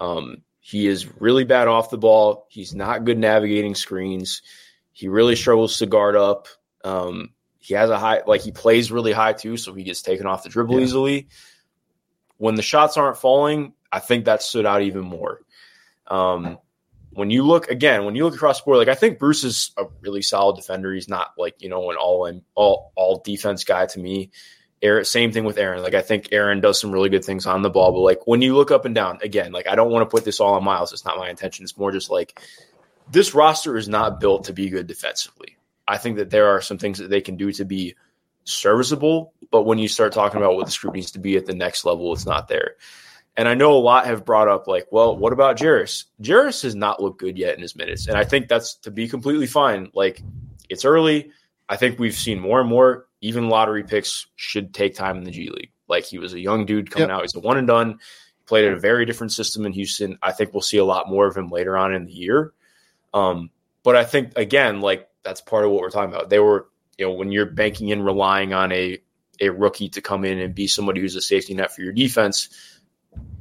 Um, he is really bad off the ball. He's not good navigating screens. He really struggles to guard up. Um, he has a high, like he plays really high too, so he gets taken off the dribble yeah. easily. When the shots aren't falling, I think that stood out even more. Um, when you look again, when you look across the board, like I think Bruce is a really solid defender. He's not like you know an all in all all defense guy to me. Aaron, same thing with Aaron. Like I think Aaron does some really good things on the ball, but like when you look up and down, again, like I don't want to put this all on Miles. It's not my intention. It's more just like this roster is not built to be good defensively. I think that there are some things that they can do to be serviceable, but when you start talking about what the scrutiny needs to be at the next level, it's not there. And I know a lot have brought up like, well, what about Jarace? Jarace has not looked good yet in his minutes, and I think that's to be completely fine. Like it's early. I think we've seen more and more. Even lottery picks should take time in the G League. Like he was a young dude coming yep. out. He's a one and done. He Played at a very different system in Houston. I think we'll see a lot more of him later on in the year. Um, but I think again, like that's part of what we're talking about. They were, you know, when you're banking in relying on a a rookie to come in and be somebody who's a safety net for your defense,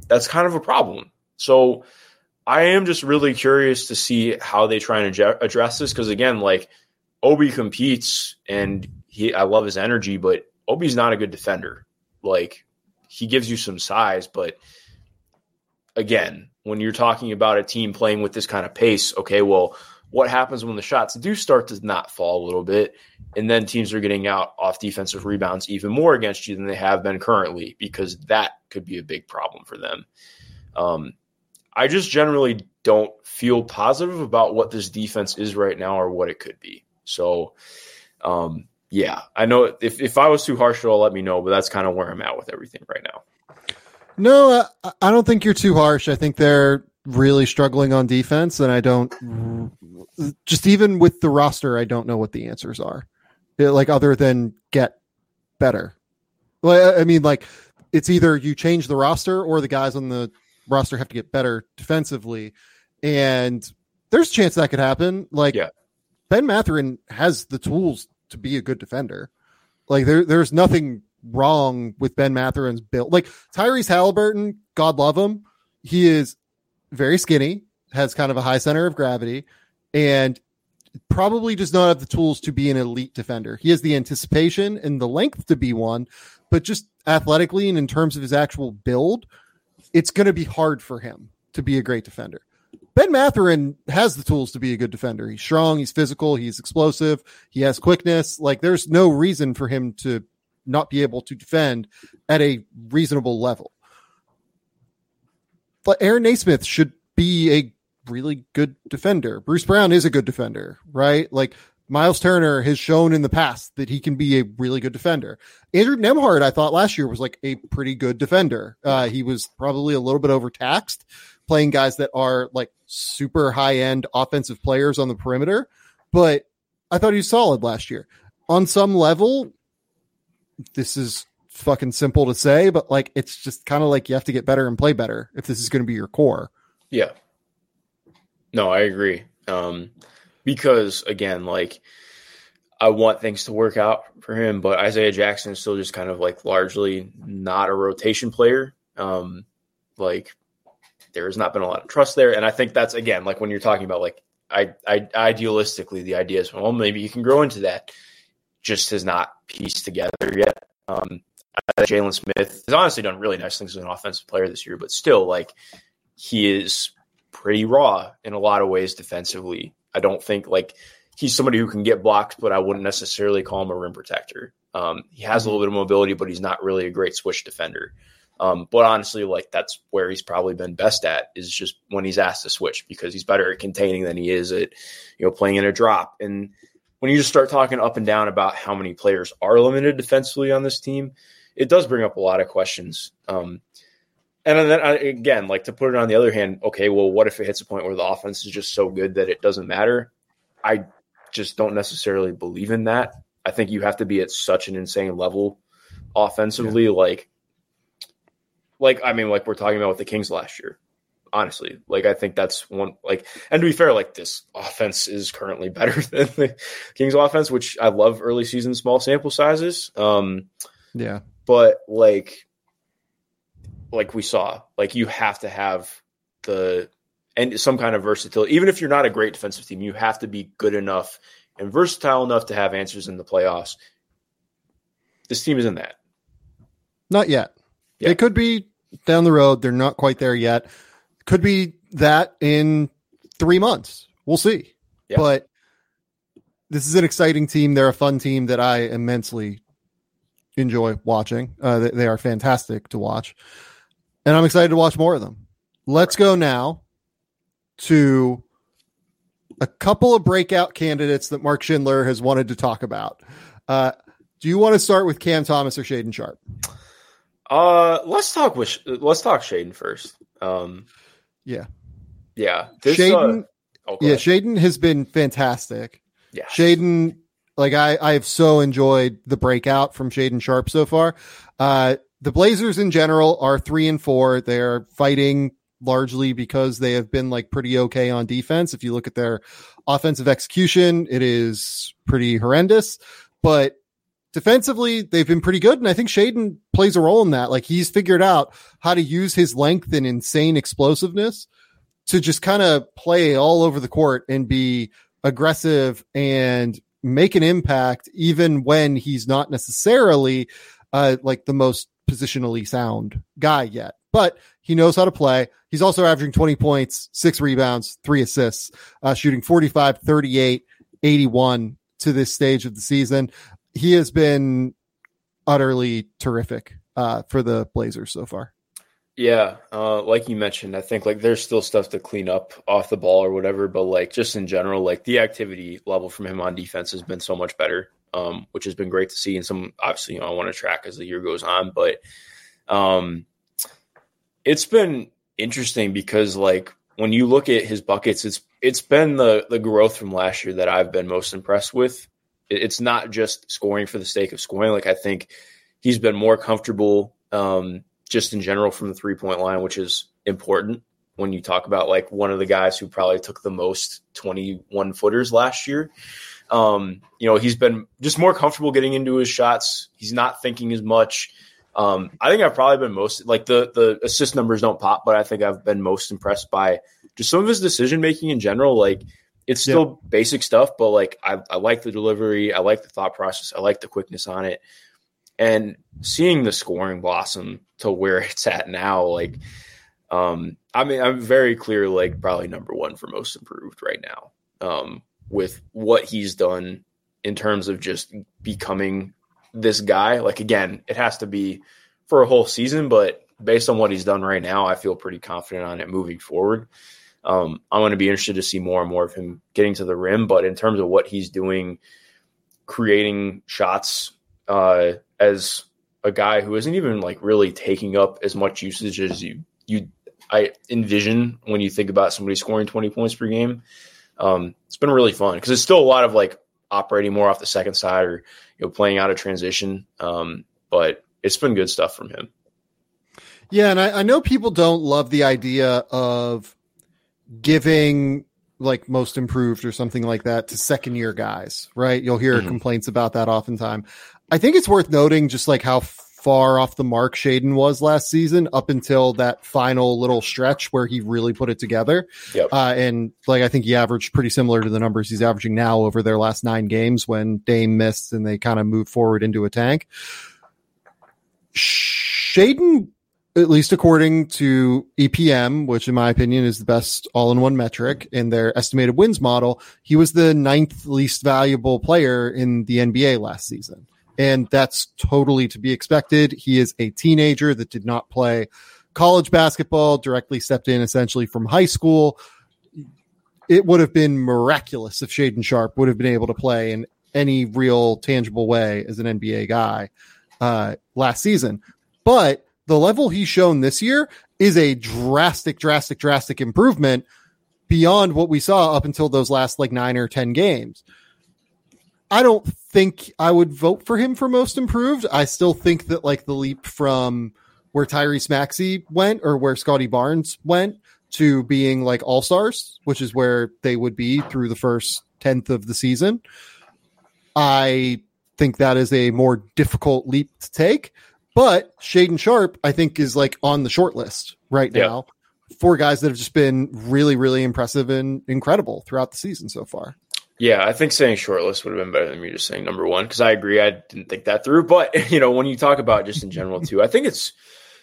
that's kind of a problem. So I am just really curious to see how they try and address this because again, like Obi competes and he I love his energy, but Obi's not a good defender. Like he gives you some size, but again, when you're talking about a team playing with this kind of pace, okay, well, what happens when the shots do start to not fall a little bit? And then teams are getting out off defensive rebounds even more against you than they have been currently because that could be a big problem for them. Um, i just generally don't feel positive about what this defense is right now or what it could be. So um, yeah i know if, if i was too harsh at all let me know but that's kind of where i'm at with everything right now no, I, I don't think you're too harsh. I think they're really struggling on defense, and I don't just even with the roster, I don't know what the answers are. Like other than get better. Well, I mean, like it's either you change the roster or the guys on the roster have to get better defensively, and there's a chance that could happen. Like yeah. Ben Mathurin has the tools to be a good defender. Like there, there's nothing wrong with Ben Mathurin's build. Like Tyrese Haliburton, God love him, he is very skinny, has kind of a high center of gravity, and probably does not have the tools to be an elite defender. He has the anticipation and the length to be one, but just athletically and in terms of his actual build, it's going to be hard for him to be a great defender. Ben Mathurin has the tools to be a good defender. He's strong, he's physical, he's explosive, he has quickness. Like there's no reason for him to not be able to defend at a reasonable level. But Aaron Nesmith should be a really good defender. Bruce Brown is a good defender, right? Like Miles Turner has shown in the past that he can be a really good defender. Andrew Nembhard, I thought last year was like a pretty good defender. Uh, he was probably a little bit overtaxed playing guys that are like super high end offensive players on the perimeter, but I thought he was solid last year. On some level, this is fucking simple to say, but like it's just kind of like you have to get better and play better if this is going to be your core. Yeah. No, I agree. Um, because again, like I want things to work out for him, but Isaiah Jackson is still just kind of like largely not a rotation player. Um, like there has not been a lot of trust there, and I think that's again like when you're talking about like I, I idealistically the idea is well maybe you can grow into that just has not pieced together yet. Um, Jalen Smith has honestly done really nice things as an offensive player this year, but still, like he is pretty raw in a lot of ways defensively. I don't think like he's somebody who can get blocked, but I wouldn't necessarily call him a rim protector. Um, he has a little bit of mobility, but he's not really a great switch defender. Um, but honestly, like that's where he's probably been best at is just when he's asked to switch because he's better at containing than he is at you know playing in a drop. And when you just start talking up and down about how many players are limited defensively on this team, it does bring up a lot of questions. Um, and then again, like to put it on the other hand, okay, well, what if it hits a point where the offense is just so good that it doesn't matter? I just don't necessarily believe in that. I think you have to be at such an insane level offensively, yeah. like, like I mean, like we're talking about with the Kings last year honestly. Like I think that's one like and to be fair, like this offense is currently [LAUGHS] better than the Kings offense, which I love early season small sample sizes. Um yeah. But like like we saw, like you have to have the and some kind of versatility. Even if you're not a great defensive team, you have to be good enough and versatile enough to have answers in the playoffs. This team isn't that. Not yet. Yeah. It could be down the road. They're not quite there yet. Could be that in three months. We'll see. Yeah. But this is an exciting team. They're a fun team that I immensely enjoy watching. Uh, they, they are fantastic to watch. And I'm excited to watch more of them. Let's go now to a couple of breakout candidates that Mark Schindler has wanted to talk about. Uh, do you want to start with Cam Thomas or Shaedon Sharpe? Uh, let's talk with let's talk Shaedon first. Um, yeah, yeah, this, Shaedon. Uh, oh, yeah, Shaedon has been fantastic. Yeah, Shaedon. Like I, I have so enjoyed the breakout from Shaedon Sharpe so far. Uh, the Blazers in general are three and four. They're fighting largely because they have been like pretty okay on defense. If you look at their offensive execution, it is pretty horrendous, but defensively, they've been pretty good. And I think Shaedon plays a role in that. Like he's figured out how to use his length and insane explosiveness to just kind of play all over the court and be aggressive and make an impact, even when he's not necessarily uh, like the most positionally sound guy yet. But he knows how to play. He's also averaging 20 points, six rebounds, three assists, uh, shooting 45, 38, 81 to this stage of the season. He has been utterly terrific uh, for the Blazers so far. Yeah, uh, like you mentioned, I think like there's still stuff to clean up off the ball or whatever, but like just in general, like the activity level from him on defense has been so much better, um, which has been great to see. And some obviously, you know, I want to track as the year goes on, but um, it's been interesting because like when you look at his buckets, it's it's been the the growth from last year that I've been most impressed with. It's not just scoring for the sake of scoring. Like I think he's been more comfortable um, just in general from the three point line, which is important when you talk about like one of the guys who probably took the most 21 footers last year. Um, you know, he's been just more comfortable getting into his shots. He's not thinking as much. Um, I think I've probably been most like the the assist numbers don't pop, but I think I've been most impressed by just some of his decision making in general. Like it's still yeah. basic stuff, but like I, I like the delivery, I like the thought process, I like the quickness on it, and seeing the scoring blossom to where [LAUGHS] it's at now, like um, I mean, I'm very clear, like probably number one for most improved right now. Um, with what he's done in terms of just becoming this guy. Like again, it has to be for a whole season, but based on what he's done right now, I feel pretty confident on it moving forward. Um, I'm going to be interested to see more and more of him getting to the rim, but in terms of what he's doing, creating shots uh, as a guy who isn't even like really taking up as much usage as you you I envision when you think about somebody scoring 20 points per game. Um, it's been really fun because it's still a lot of like operating more off the second side or you know playing out of transition. Um, but it's been good stuff from him. Yeah, and I, I know people don't love the idea of giving like most improved or something like that to second year guys, right? You'll hear mm-hmm. complaints about that oftentimes. I think it's worth noting just like how far off the mark Shaedon was last season up until that final little stretch where he really put it together. Yep. Uh, and like, I think he averaged pretty similar to the numbers he's averaging now over their last nine games when Dame missed and they kind of moved forward into a tank. Shaedon, at least according to EPM, which in my opinion is the best all in one metric in their estimated wins model, he was the ninth least valuable player in the NBA last season and that's totally to be expected. He is a teenager that did not play college basketball, directly stepped in essentially from high school. It would have been miraculous if Shaedon Sharpe would have been able to play in any real tangible way as an NBA guy uh, last season. But the level he's shown this year is a drastic, drastic, drastic improvement beyond what we saw up until those last like nine or 10 games. I don't think I would vote for him for most improved. I still think that like the leap from where Tyrese Maxey went or where Scottie Barnes went to being like all stars, which is where they would be through the first tenth of the season. I think that is a more difficult leap to take. But Shaedon Sharpe, I think, is like on the short list right now for guys that have just been really, really impressive and incredible throughout the season so far. Yeah, I think saying shortlist would have been better than me just saying number one because I agree. I didn't think that through. But, [LAUGHS] you know, when you talk about just in general, too, I think it's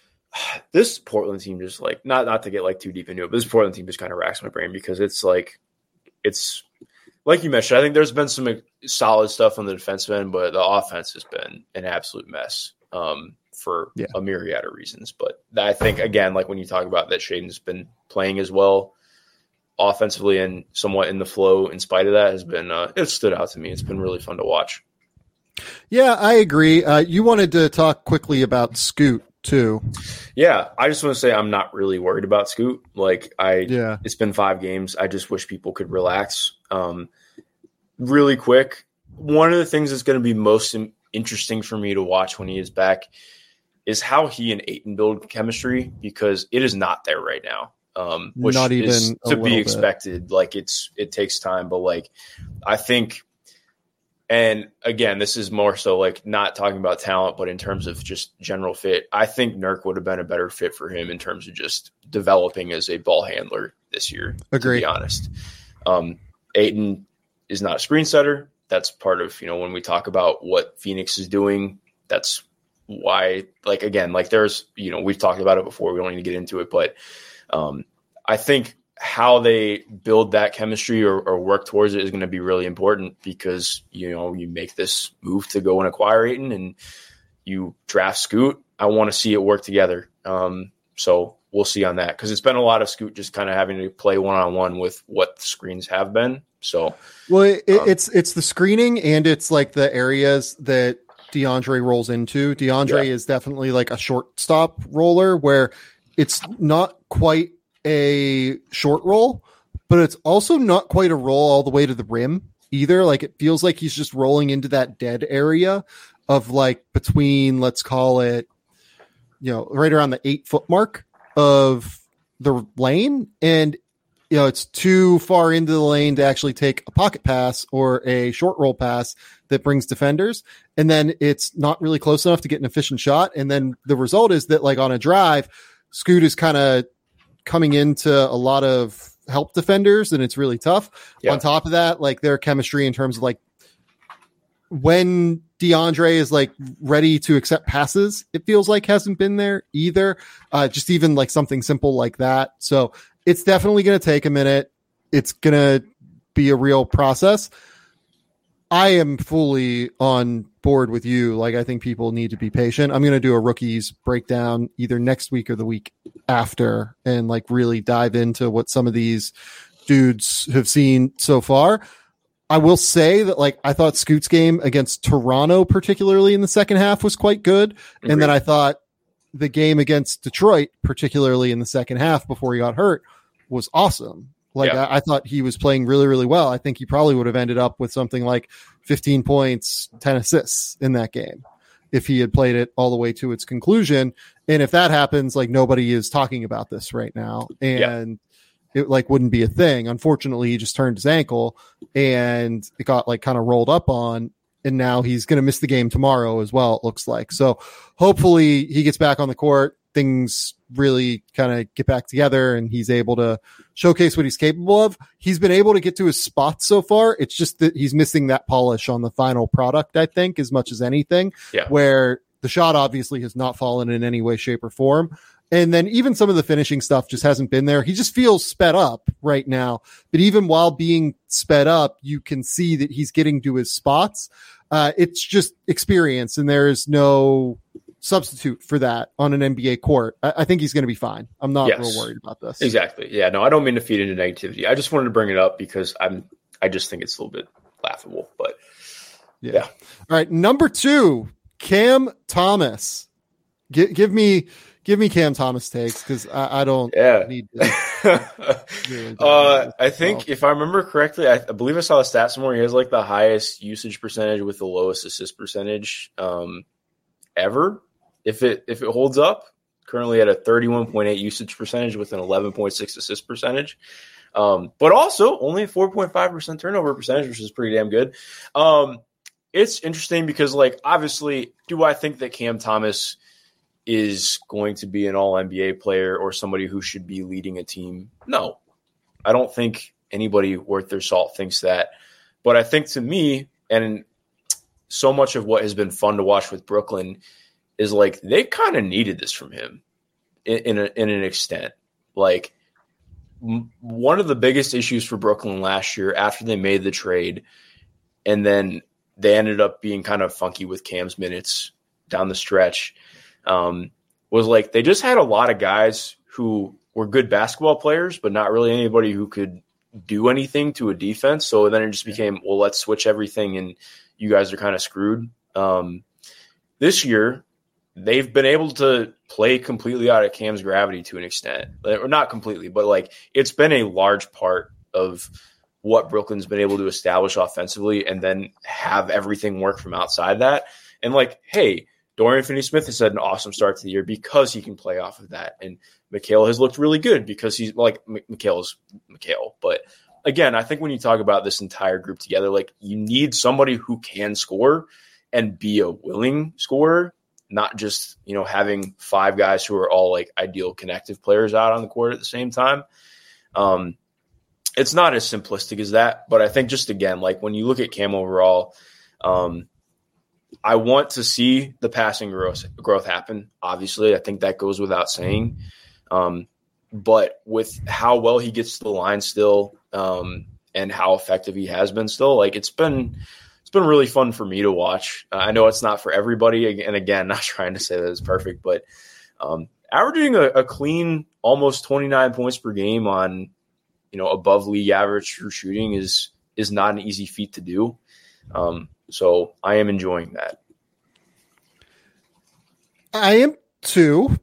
[SIGHS] this Portland team just like not not to get like too deep into it, but this Portland team just kind of racks my brain because it's like it's like you mentioned. I think there's been some solid stuff on the defense end, but the offense has been an absolute mess um, for yeah. a myriad of reasons. But I think again, like when you talk about that, Shaedon's been playing as well offensively and somewhat in the flow. In spite of that, has been uh, it stood out to me. It's been really fun to watch. Yeah, I agree. Uh, you wanted to talk quickly about Scoot too. Yeah, I just want to say I'm not really worried about Scoot. Like I, yeah, it's been five games. I just wish people could relax. Um, really quick, one of the things that's going to be most interesting for me to watch when he is back is how he and Ayton build chemistry because it is not there right now. Um, which not even is to be expected. Bit. Like it's it takes time, but like I think and again, this is more so like not talking about talent, but in terms of just general fit. I think Nurk would have been a better fit for him in terms of just developing as a ball handler this year. Agree. To be honest, um, Ayton is not a screen setter. That's part of you know when we talk about what Phoenix is doing. That's why, like again, like there's you know we've talked about it before. We don't need to get into it, but um, I think how they build that chemistry or, or work towards it is going to be really important because you know you make this move to go and acquire Ayton and you draft Scoot. I want to see it work together. Um, so we'll see on that because it's been a lot of Scoot just kind of having to play one on one with what the screens have been. So well, it, um, it's it's the screening and it's like the areas that DeAndre rolls into. DeAndre yeah. is definitely like a shortstop roller where it's not quite a short roll, but it's also not quite a roll all the way to the rim either. Like it feels like he's just rolling into that dead area of like between, let's call it, you know, right around the eight foot mark of the lane. And, you know, it's too far into the lane to actually take a pocket pass or a short roll pass that brings defenders. And then it's not really close enough to get an efficient shot. And then the result is that, like, on a drive, Scoot is kind of coming into a lot of help defenders and it's really tough. Yeah. On top of that, like their chemistry in terms of like when DeAndre is like ready to accept passes, it feels like hasn't been there either. Uh, just even like something simple like that. So it's definitely going to take a minute. It's going to be a real process. I am fully on board with you. Like, I think people need to be patient. I'm going to do a rookies breakdown either next week or the week after and like really dive into what some of these dudes have seen so far. I will say that like I thought Scoot's game against Toronto, particularly in the second half, was quite good. Agreed. And then I thought the game against Detroit, particularly in the second half before he got hurt, was awesome. Like yeah. I, I, thought he was playing really, really well. I think he probably would have ended up with something like 15 points, 10 assists in that game if he had played it all the way to its conclusion. And if that happens, like nobody is talking about this right now. And yeah. it like wouldn't be a thing. Unfortunately, he just turned his ankle and it got like kind of rolled up on. And now he's going to miss the game tomorrow as well, it looks like. So hopefully he gets back on the court things really kind of get back together and he's able to showcase what he's capable of. He's been able to get to his spots so far. It's just that he's missing that polish on the final product, I think, as much as anything. Yeah. Where the shot obviously has not fallen in any way, shape, or form. And then even some of the finishing stuff just hasn't been there. He just feels sped up right now. But even while being sped up, you can see that he's getting to his spots. Uh, it's just experience and there is no substitute for that on an NBA court, I, I think he's going to be fine. I'm not yes. real worried about this. Exactly. Yeah. No, I don't mean to feed into negativity. I just wanted to bring it up because I'm. I just think it's a little bit laughable, but yeah. yeah. All right. Number two, Cam Thomas. G- give me. Give me Cam Thomas takes because I, I, don't yeah. need to. [LAUGHS] uh, I think if I remember correctly, I, I, believe I saw the stats somewhere. He has like the highest usage percentage with the lowest assist percentage um, ever if it if it holds up, currently at a 31.8 usage percentage with an 11.6 assist percentage. Um, but also only 4.5% turnover percentage, which is pretty damn good. Um, it's interesting because, like, obviously, do I think that Cam Thomas is going to be an all NBA player or somebody who should be leading a team? No, I don't think anybody worth their salt thinks that. But I think to me, and so much of what has been fun to watch with Brooklyn is like they kind of needed this from him. in in, a, in an extent. Like one of the biggest issues for Brooklyn last year after they made the trade, and then they ended up being kind of funky with Cam's minutes down the stretch. Um, was like they just had a lot of guys who were good basketball players, but not really anybody who could do anything to a defense. So then it just became, well, let's switch everything, and you guys are kind of screwed. Um, this year, they've been able to play completely out of Cam's gravity to an extent, or not completely, but like it's been a large part of what Brooklyn's been able to establish offensively, and then have everything work from outside that. And like, hey, Dorian Finney-Smith has had an awesome start to the year because he can play off of that, and Mikal has looked really good because he's like Mikal's Mikal. But again, I think when you talk about this entire group together, like you need somebody who can score and be a willing scorer not just you know having five guys who are all like ideal connective players out on the court at the same time. Um, it's not as simplistic as that, but I think just again, like when you look at Cam overall, um, I want to see the passing growth growth happen. Obviously, I think that goes without saying. Um, but with how well he gets to the line still, um, and how effective he has been still, like it's been been really fun for me to watch. Uh, I know it's not for everybody, and again, [LAUGHS] not trying to say that it's perfect, but um, averaging a, a, clean almost 29 points per game on you know above league average true shooting is is not an easy feat to do. Um, so I am enjoying that. I am too.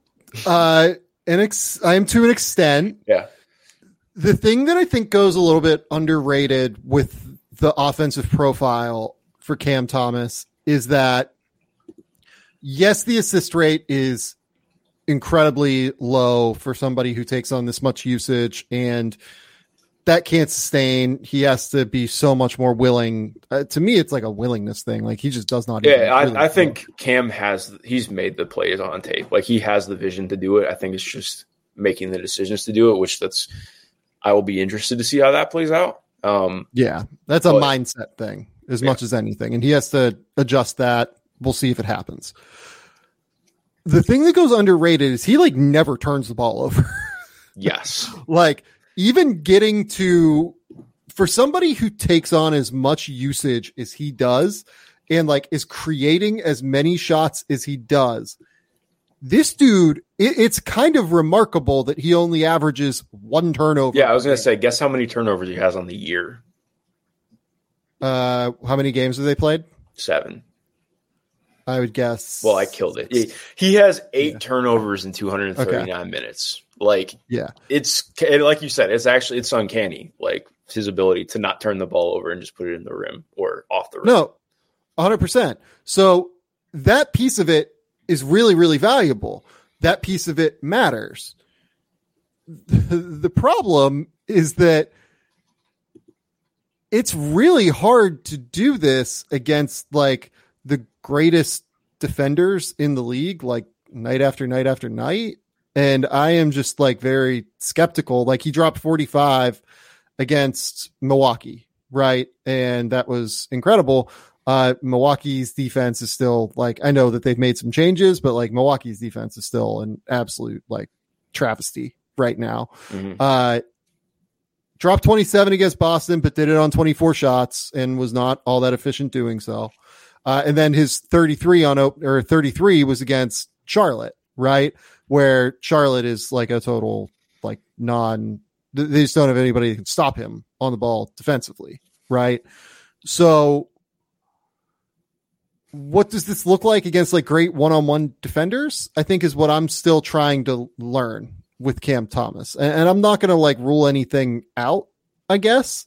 Uh, and ex- I am to an extent. Yeah. The thing that I think goes a little bit underrated with the offensive profile for Cam Thomas is that yes, the assist rate is incredibly low for somebody who takes on this much usage and that can't sustain. He has to be so much more willing. Uh, to me, it's like a willingness thing. Like he just does not. Yeah, I, really I think Cam has. He's made the plays on tape. Like he has the vision to do it. I think it's just making the decisions to do it. Which that's. I will be interested to see how that plays out. Um, yeah, that's a mindset thing as yeah. much as anything. And he has to adjust that. We'll see if it happens. The thing that goes underrated is he like never turns the ball over. [LAUGHS] yes. like even getting to for somebody who takes on as much usage as he does and like is creating as many shots as he does. This dude, it, it's kind of remarkable that he only averages one turnover. Yeah, I was going to say, guess how many turnovers he has on the year? Uh, how many games have they played? Seven. I would guess. Well, I killed it. He, he has eight yeah. turnovers in 239 okay. minutes. Like, yeah, it's like you said, it's actually it's uncanny. Like his ability to not turn the ball over and just put it in the rim or off the rim. No, 100. percent So that piece of it is really, really valuable. That piece of it matters. [LAUGHS] the problem is that it's really hard to do this against like the greatest defenders in the league, like night after night after night. And I am just like very skeptical. Like he dropped 45 against Milwaukee, right? And that was incredible. Uh, Milwaukee's defense is still like, I know that they've made some changes, but like Milwaukee's defense is still an absolute like travesty right now. Mm-hmm. Uh, dropped 27 against Boston, but did it on 24 shots and was not all that efficient doing so. Uh, and then his 33 on or 33 was against Charlotte, right? Where Charlotte is like a total like non. They just don't have anybody that can stop him on the ball defensively, right? So, what does this look like against like great one-on-one defenders? I think is what I'm still trying to learn with Cam Thomas. And, and I'm not going to like rule anything out, I guess.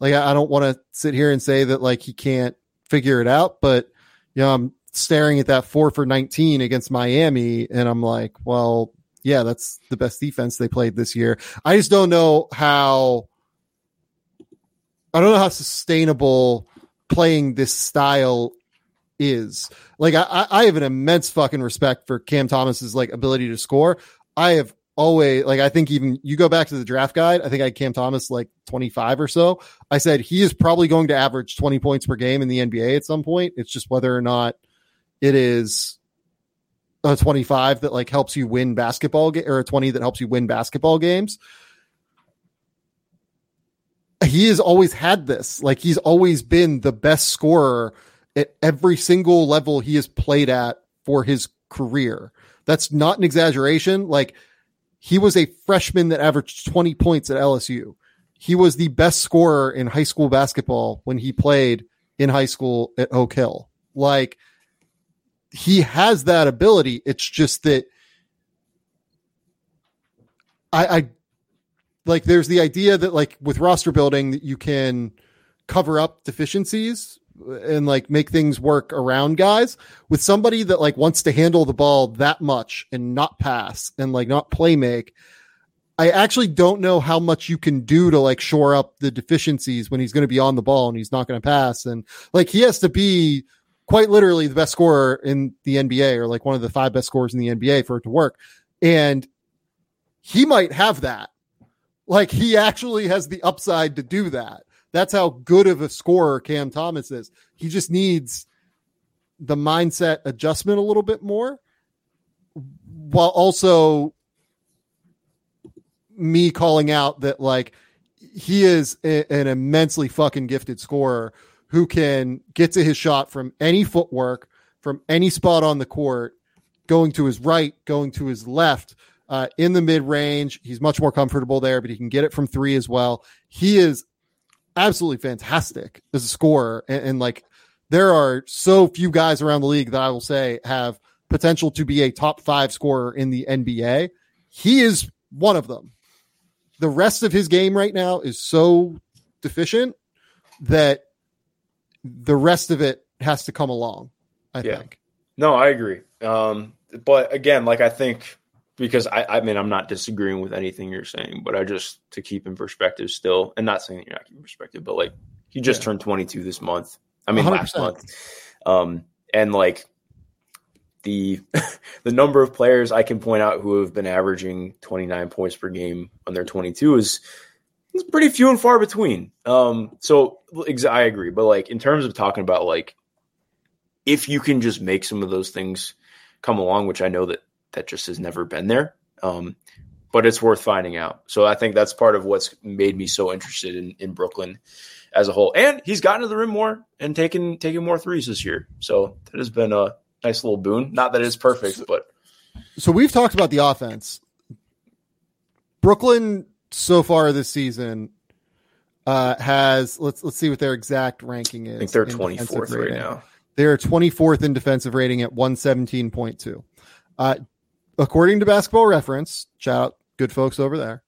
Like, I, I don't want to sit here and say that like he can't figure it out, but, you know, I'm staring at that four for 19 against Miami and I'm like, well, yeah, that's the best defense they played this year. I just don't know how, I don't know how sustainable playing this style is. Like I, I have an immense fucking respect for Cam Thomas's like ability to score. I have always like I think even you go back to the draft guide, I think I had Cam Thomas like 25 or so. I said he is probably going to average 20 points per game in the NBA at some point. It's just whether or not it is a 25 that like helps you win basketball ga- or a 20 that helps you win basketball games. He has always had this. Like he's always been the best scorer at every single level he has played at for his career. That's not an exaggeration. Like he was a freshman that averaged 20 points at LSU. He was the best scorer in high school basketball when he played in high school at Oak Hill. Like he has that ability. It's just that I, I like there's the idea that like with roster building that you can cover up deficiencies and like make things work around guys with somebody that like wants to handle the ball that much and not pass and like not play make I actually don't know how much you can do to like shore up the deficiencies when he's going to be on the ball and he's not going to pass. And like he has to be quite literally the best scorer in the NBA or like one of the five best scorers in the NBA for it to work. And he might have that. Like he actually has the upside to do that. That's how good of a scorer Cam Thomas is. He just needs the mindset adjustment a little bit more while also me calling out that like he is a, an immensely fucking gifted scorer who can get to his shot from any footwork, from any spot on the court, going to his right, going to his left, uh, in the mid range. He's much more comfortable there, but he can get it from three as well. He is absolutely fantastic as a scorer. And, and like, there are so few guys around the league that I will say have potential to be a top five scorer in the NBA. He is one of them the rest of his game right now is so deficient that the rest of it has to come along. I yeah. think. No, I agree. Um, but again, like I think because I, I mean, I'm not disagreeing with anything you're saying, but I just to keep in perspective still, and not saying that you're not keeping perspective, but like he just yeah. turned 22 this month. I mean, 100%. last month. Um, and like the [LAUGHS] the number of players I can point out who have been averaging 29 points per game on their 22 is is pretty few and far between. Um, so I agree, but like in terms of talking about like if you can just make some of those things come along, which I know that that just has never been there. Um, but it's worth finding out. So I think that's part of what's made me so interested in, in Brooklyn as a whole. And he's gotten to the rim more and taken taken more threes this year. So that has been a nice little boon. Not that it's perfect, but so we've talked about the offense. Brooklyn so far this season uh, has let's let's see what their exact ranking is. I think they're twenty fourth right now. They are twenty fourth in defensive rating at one seventeen point two. According to Basketball Reference, shout out good folks over there.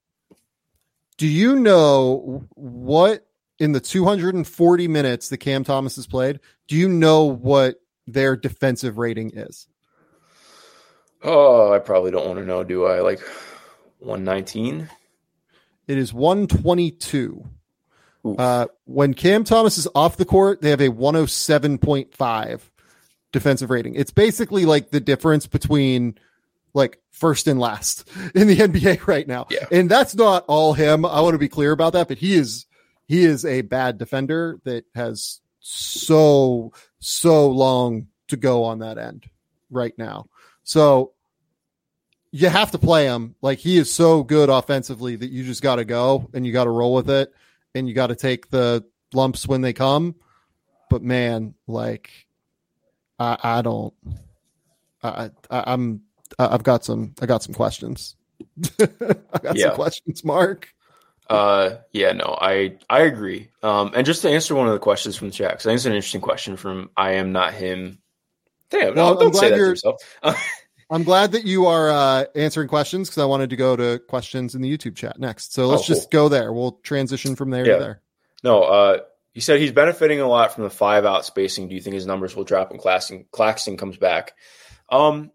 Do you know what in the 240 minutes that Cam Thomas has played? Do you know what their defensive rating is? Oh, I probably don't want to know, do I? Like 119? It is 122. Uh, when Cam Thomas is off the court, they have a 107.5 defensive rating. It's basically like the difference between like first and last [LAUGHS] in the NBA right now. Yeah. And that's not all him. I want to be clear about that, but he is he is a bad defender that has so so long to go on that end right now. So you have to play him. Like he is so good offensively that you just got to go and you got to roll with it and you got to take the lumps when they come. But man, like I, I don't. I, I I'm I've got some I got some questions. [LAUGHS] I got yeah. some questions, Mark. Uh, yeah, no, I I agree. Um, and just to answer one of the questions from the chat, because I think it's an interesting question from I am not him. Damn, well, no, don't say that to yourself. [LAUGHS] I'm glad that you are uh, answering questions because I wanted to go to questions in the YouTube chat next. So let's oh, just go there. We'll transition from there yeah. to there. No, uh, he said he's benefiting a lot from the five out spacing. Do you think his numbers will drop when Claxton, Claxton comes back? Um,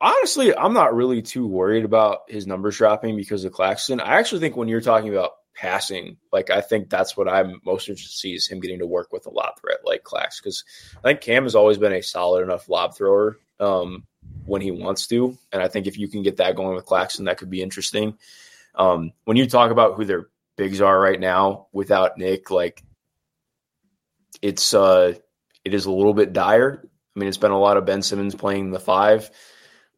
honestly, I'm not really too worried about his numbers dropping because of Claxton. I actually think when you're talking about passing. Like I think that's what I'm most interested to see is him getting to work with a lob threat like Clax because I think Cam has always been a solid enough lob thrower um, when he wants to, and I think if you can get that going with Claxton, that could be interesting. Um, when you talk about who their bigs are right now without Nick, like it's uh, it is a little bit dire. I mean, it's been a lot of Ben Simmons playing the five,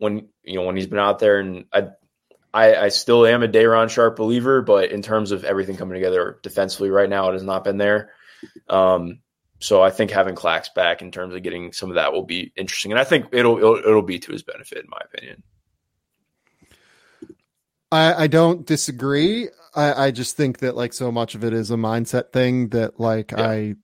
when you know when he's been out there, and I I, I still am a Day'Ron Sharpe believer, but in terms of everything coming together defensively right now, it has not been there. Um, so I think having Clax back in terms of getting some of that will be interesting, and I think it'll it'll, it'll be to his benefit, in my opinion. I, I don't disagree. I, I just think that like so much of it is a mindset thing that like yeah. I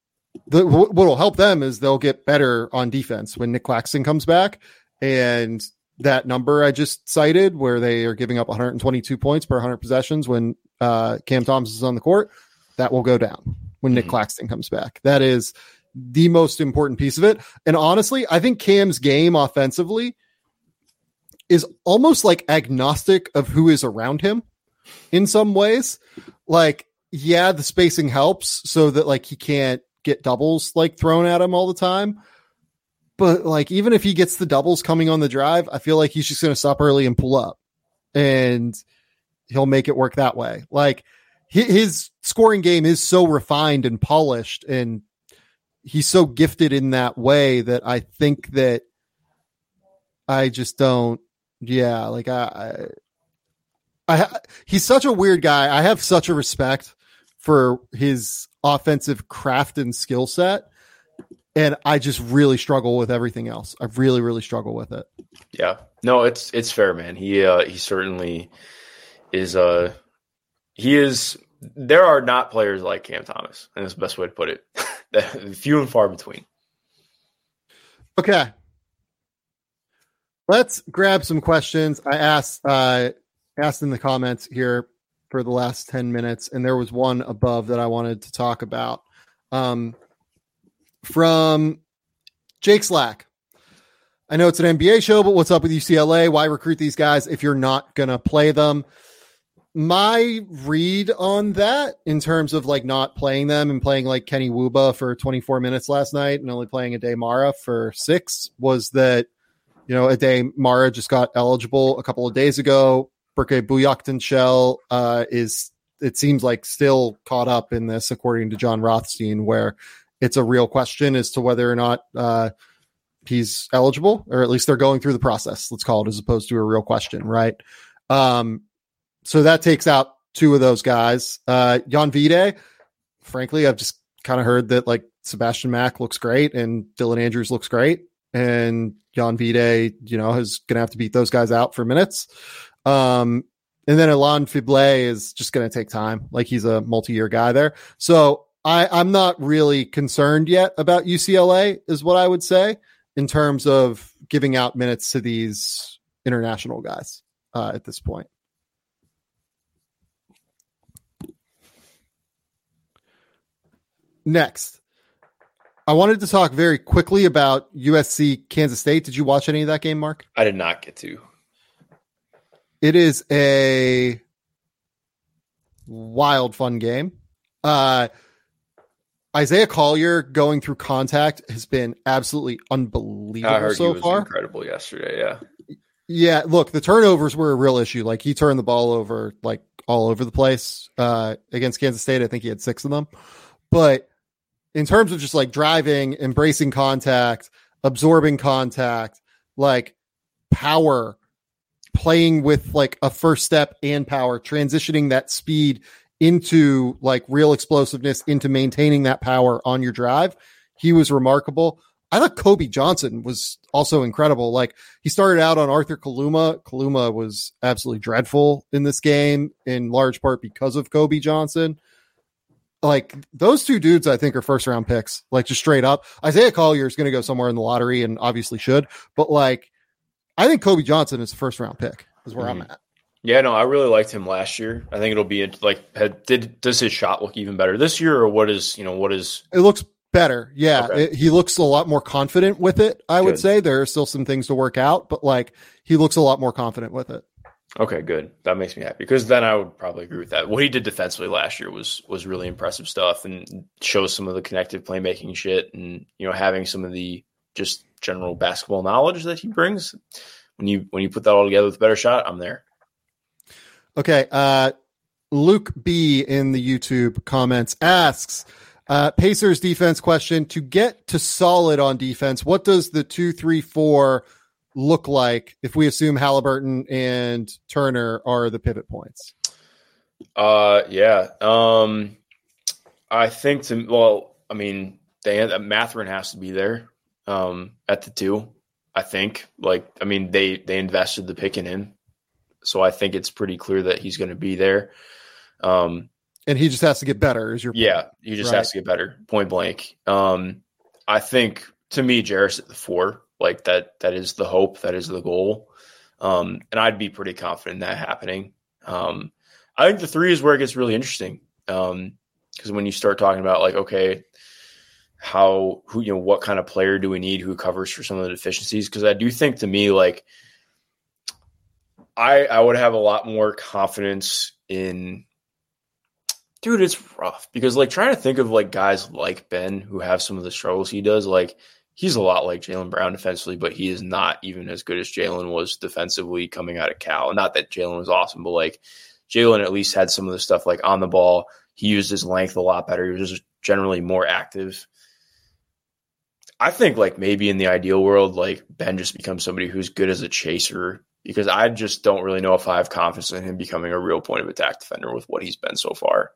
the, what will help them is they'll get better on defense when Nick Claxton comes back and that number I just cited, where they are giving up 122 points per 100 possessions when uh, Cam Thomas is on the court, that will go down when Nick mm-hmm. Claxton comes back. That is the most important piece of it. And honestly, I think Cam's game offensively is almost like agnostic of who is around him in some ways. Like, yeah, the spacing helps so that like he can't get doubles like thrown at him all the time. But like, even if he gets the doubles coming on the drive, I feel like he's just going to stop early and pull up and he'll make it work that way. Like his scoring game is so refined and polished and he's so gifted in that way that I think that I just don't, yeah, like I, I, I he's such a weird guy. I have such a respect for his offensive craft and skill set and I just really struggle with everything else. I really, really struggle with it. Yeah, no, it's it's fair, man. He uh, he certainly is. Uh, he is. There are not players like Cam Thomas, and that's the best way to put it. [LAUGHS] Few and far between. Okay, let's grab some questions. I asked uh, asked in the comments here for the last ten minutes, and there was one above that I wanted to talk about. Um, from Jake Slack. I know it's an NBA show, but what's up with UCLA? Why recruit these guys if you're not going to play them? My read on that in terms of like not playing them and playing like Kenny Nwuba for 24 minutes last night and only playing Aday Mara for six was that, you know, Aday Mara just got eligible a couple of days ago. Berke Büyüktuncel uh, is, it seems like, still caught up in this, according to Jon Rothstein, where it's a real question as to whether or not uh, he's eligible, or at least they're going through the process. Let's call it as opposed to a real question, right? Um, so that takes out two of those guys. Uh, Jan Vide, frankly, I've just kind of heard that like Sebastian Mack looks great and Dylan Andrews looks great, and Jan Vide, you know, is going to have to beat those guys out for minutes. Um, and then Ilane Fibleuil is just going to take time. Like he's a multi-year guy there. So I, I'm not really concerned yet about UCLA, is what I would say in terms of giving out minutes to these international guys uh, at this point. Next, I wanted to talk very quickly about USC Kansas State. Did you watch any of that game, Mark? I did not get to. It is a wild, fun game. Uh, Isaiah Collier going through contact has been absolutely unbelievable so far. Incredible yesterday, yeah. Yeah, look, the turnovers were a real issue. Like he turned the ball over like all over the place uh, against Kansas State. I think he had six of them. But in terms of just like driving, embracing contact, absorbing contact, like power, playing with like a first step and power, transitioning that speed into like real explosiveness, into maintaining that power on your drive. He was remarkable. I thought Kobe Johnson was also incredible. Like he started out on Arthur Kaluma. Kaluma was absolutely dreadful in this game, in large part because of Kobe Johnson. Like those two dudes, I think are first round picks. Like just straight up, Isaiah Collier is going to go somewhere in the lottery, and obviously should. But like, I think Kobe Johnson is a first round pick. Is where mm-hmm. I'm at. Yeah, no, I really liked him last year. I think it'll be like had, did does his shot look even better this year, or what is you know what is it looks better. Yeah, okay. it, he looks a lot more confident with it. I good. would say there are still some things to work out, but like he looks a lot more confident with it. Okay, good. That makes me happy because then I would probably agree with that. What he did defensively last year was was really impressive stuff and shows some of the connective playmaking shit and you know having some of the just general basketball knowledge that he brings. When you when you put that all together with a better shot, I'm there. Okay. Uh, Luke B in the YouTube comments asks, uh, Pacers defense question to get to solid on defense. What does the two, three, four look like if we assume Haliburton and Turner are the pivot points? Uh, yeah. Um, I think to well, I mean, they uh, Mathurin has to be there. Um, at the two, I think. Like, I mean, they they invested the pick in him, so I think it's pretty clear that he's going to be there. Um, and he just has to get better. Is your yeah? He just right. has to get better. Point blank. Um, I think to me, Jarace at the four, like that. That is the hope. That is the goal. Um, and I'd be pretty confident in that happening. Um, I think the three is where it gets really interesting. Um, because when you start talking about like, okay, how who you know what kind of player do we need who covers for some of the deficiencies? Because I do think to me like I I would have a lot more confidence in dude, it's rough because like trying to think of like guys like Ben who have some of the struggles he does, like he's a lot like Jaylen Brown defensively, but he is not even as good as Jaylen was defensively coming out of Cal. Not that Jaylen was awesome, but like Jaylen at least had some of the stuff like on the ball. He used his length a lot better. He was just generally more active. I think like maybe in the ideal world, like Ben just becomes somebody who's good as a chaser because I just don't really know if I have confidence in him becoming a real point of attack defender with what he's been so far.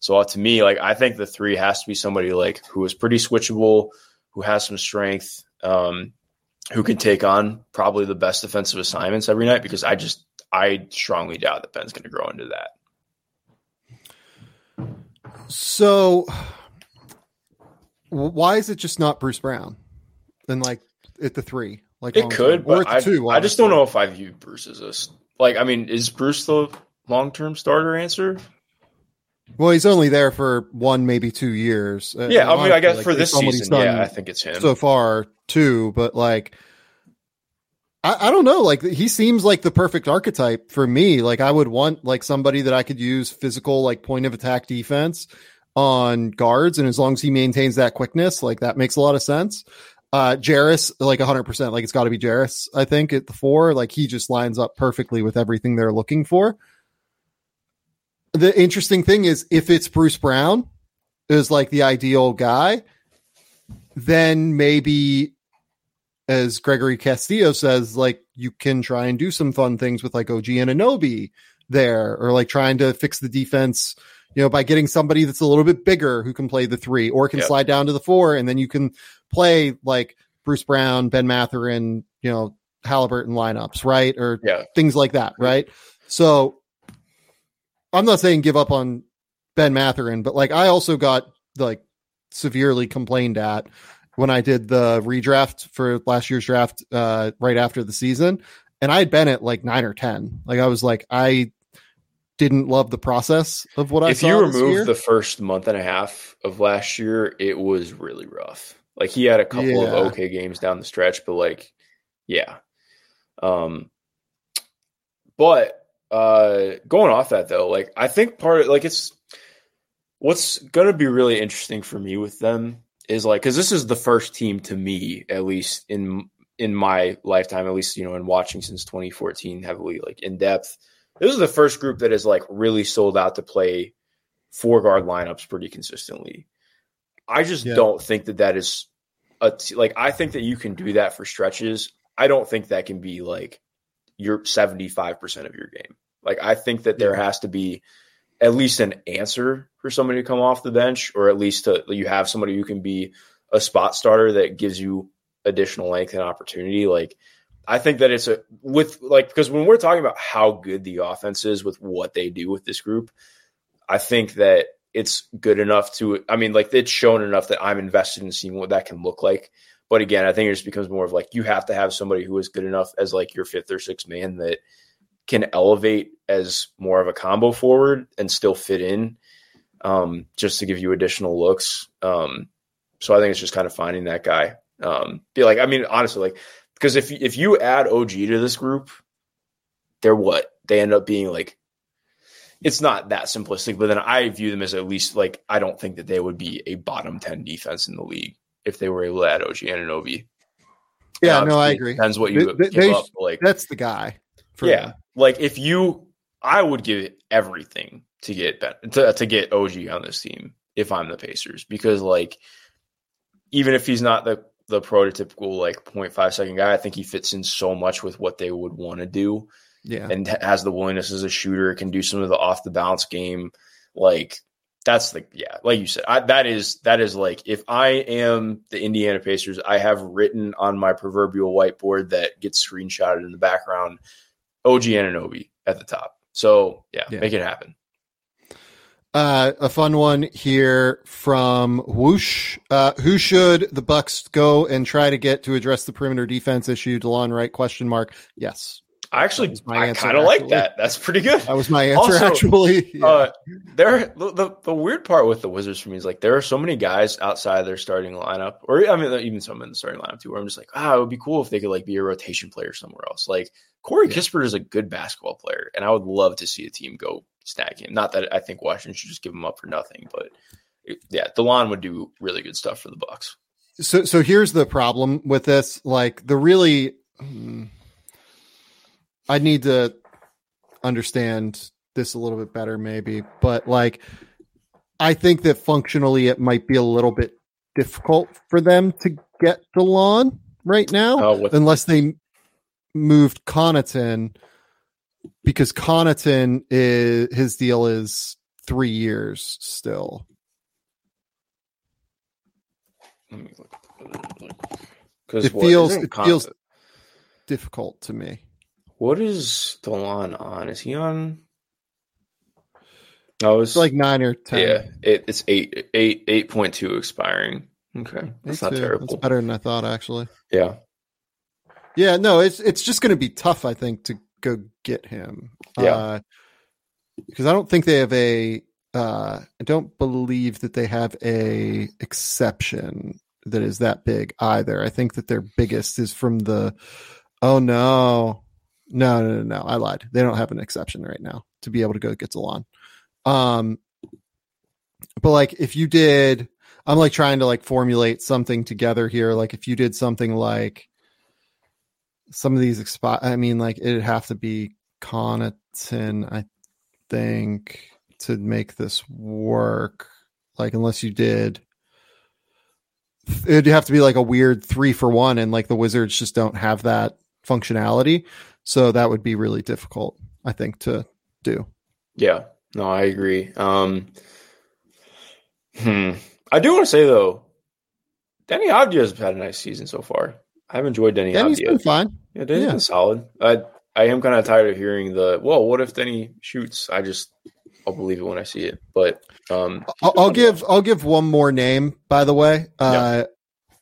So uh, to me, like I think the three has to be somebody like who is pretty switchable, who has some strength, um, who can take on probably the best defensive assignments every night. Because I just I strongly doubt that Ben's going to grow into that. So why is it just not Bruce Brown? And like at the three, like it could, but I, two, I just don't know if I view Bruce as a like. I mean, is Bruce the long term starter answer? Well, he's only there for one, maybe two years. Uh, yeah, I mean, I guess like, for this season, yeah, I think it's him so far too. But like, I, I don't know. Like, he seems like the perfect archetype for me. Like, I would want like somebody that I could use physical, like point of attack defense on guards, and as long as he maintains that quickness, like that makes a lot of sense. Uh, like 100%, like it's got to be Jarace, I think, at the four. Like he just lines up perfectly with everything they're looking for the interesting thing is if it's Bruce Brown is like the ideal guy, then maybe as Gregory Castillo says, like you can try and do some fun things with like OG Anunoby there, or like trying to fix the defense, you know, by getting somebody that's a little bit bigger who can play the three or can yep. slide down to the four, and then you can play like Bruce Brown, Ben Mathurin, you know, Haliburton lineups, right? Or yeah. things like that, right? So I'm not saying give up on Ben Mathurin, but like I also got like severely complained at when I did the redraft for last year's draft uh, right after the season, and I had been at like nine or ten. Like I was like I didn't love the process of what I. If you remove the first month and a half of last year, it was really rough. Like he had a couple yeah. of okay games down the stretch, but like, yeah. Um, but uh, going off that though, like I think part of like it's what's going to be really interesting for me with them is like because this is the first team to me at least in in my lifetime at least you know in watching since 2014 heavily like in depth this is the first group that is like really sold out to play four guard lineups pretty consistently i just yeah. don't think that that is a t- like i think that you can do that for stretches i don't think that can be like your 75% of your game. Like I think that there has to be at least an answer for somebody to come off the bench, or at least to, you have somebody who can be a spot starter that gives you additional length and opportunity. Like I think that it's a with like because when we're talking about how good the offense is with what they do with this group, I think that it's good enough to I mean like it's shown enough that I'm invested in seeing what that can look like. But again, I think it just becomes more of like you have to have somebody who is good enough as like your fifth or sixth man that can elevate as more of a combo forward and still fit in um, just to give you additional looks. Um, so I think it's just kind of finding that guy. Um, be like, I mean, honestly, like, because if if you add OG to this group, they're what they end up being like. It's not that simplistic, but then I view them as at least like I don't think that they would be a bottom ten defense in the league if they were able to add OG Anunoby. Yeah, no, I agree. Depends what you they, they, up, Like that's the guy. yeah, them. like if you, I would give everything to get to to get OG on this team if I'm the Pacers because like even if he's not the the prototypical like 0.5 second guy. I think he fits in so much with what they would want to do. Yeah. And has the willingness as a shooter, can do some of the off the bounce game. Like that's the yeah, like you said, I, that is that is like if I am the Indiana Pacers, I have written on my proverbial whiteboard that gets screenshotted in the background, OG Anunoby at the top. So yeah, yeah. make it happen. Uh, a fun one here from Whoosh. Uh, who should the Bucks go and try to get to address the perimeter defense issue? Delon Wright? Question mark. Yes. I actually, I kind of like that. That's pretty good. That was my answer. Also, actually, [LAUGHS] yeah. uh, there. The, the, the weird part with the Wizards for me is like there are so many guys outside their starting lineup, or I mean, even some in the starting lineup too, where I'm just like, ah, it would be cool if they could like be a rotation player somewhere else. Like Corey yeah. Kispert is a good basketball player, and I would love to see a team go snag him. Not that I think Washington should just give him up for nothing, but yeah, Delon would do really good stuff for the Bucks. So, so here's the problem with this. Like the really. Hmm, I need to understand this a little bit better, maybe. But like, I think that functionally it might be a little bit difficult for them to get Delon right now, oh, unless they moved Connaughton, because Connaughton is his deal is three years still. Because it feels it feels difficult to me. What is Delon on? Is he on? Oh, it's like nine or ten. Yeah, it, it's eight, eight, eight point two expiring. Okay, that's not terrible. That's better than I thought, actually. Yeah, yeah. No, it's it's just going to be tough, I think, to go get him. Yeah, uh, because I don't think they have a. Uh, I don't believe that they have a exception that is that big either. I think that their biggest is from the. Oh no! No, no, no, no. I lied. They don't have an exception right now to be able to go get Delon. Um, but like if you did, I'm like trying to like formulate something together here. Like if you did something like some of these expi- I mean, like it'd have to be Connaughton, I think, to make this work. Like unless you did it'd have to be like a weird three for one and like the wizards just don't have that functionality so that would be really difficult, I think, to do. Yeah, no, I agree. Um, hmm. I do want to say though, Danny Avdija has had a nice season so far. I've enjoyed Deni Deni's Avdija. been fine. Yeah, Deni's yeah. been solid. I I am kind of tired of hearing the well, what if Deni shoots? I just I'll believe it when I see it. But um, I'll, I'll give I'll give one more name. By the way, uh,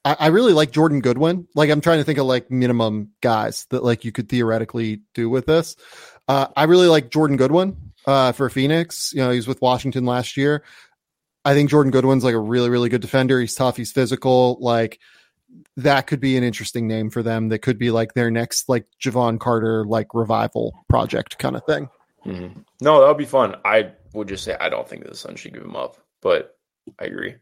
I, I really like Jordan Goodwin. Like I'm trying to think of like minimum guys that like you could theoretically do with this. Uh, I really like Jordan Goodwin uh, for Phoenix. You know, he was with Washington last year. I think Jordan Goodwin's like a really, really good defender. He's tough. He's physical. Like that could be an interesting name for them. That could be like their next like Jevon Carter like revival project kind of thing. Mm-hmm. No, that would be fun. I would just say I don't think the Sun should give him up, but I agree.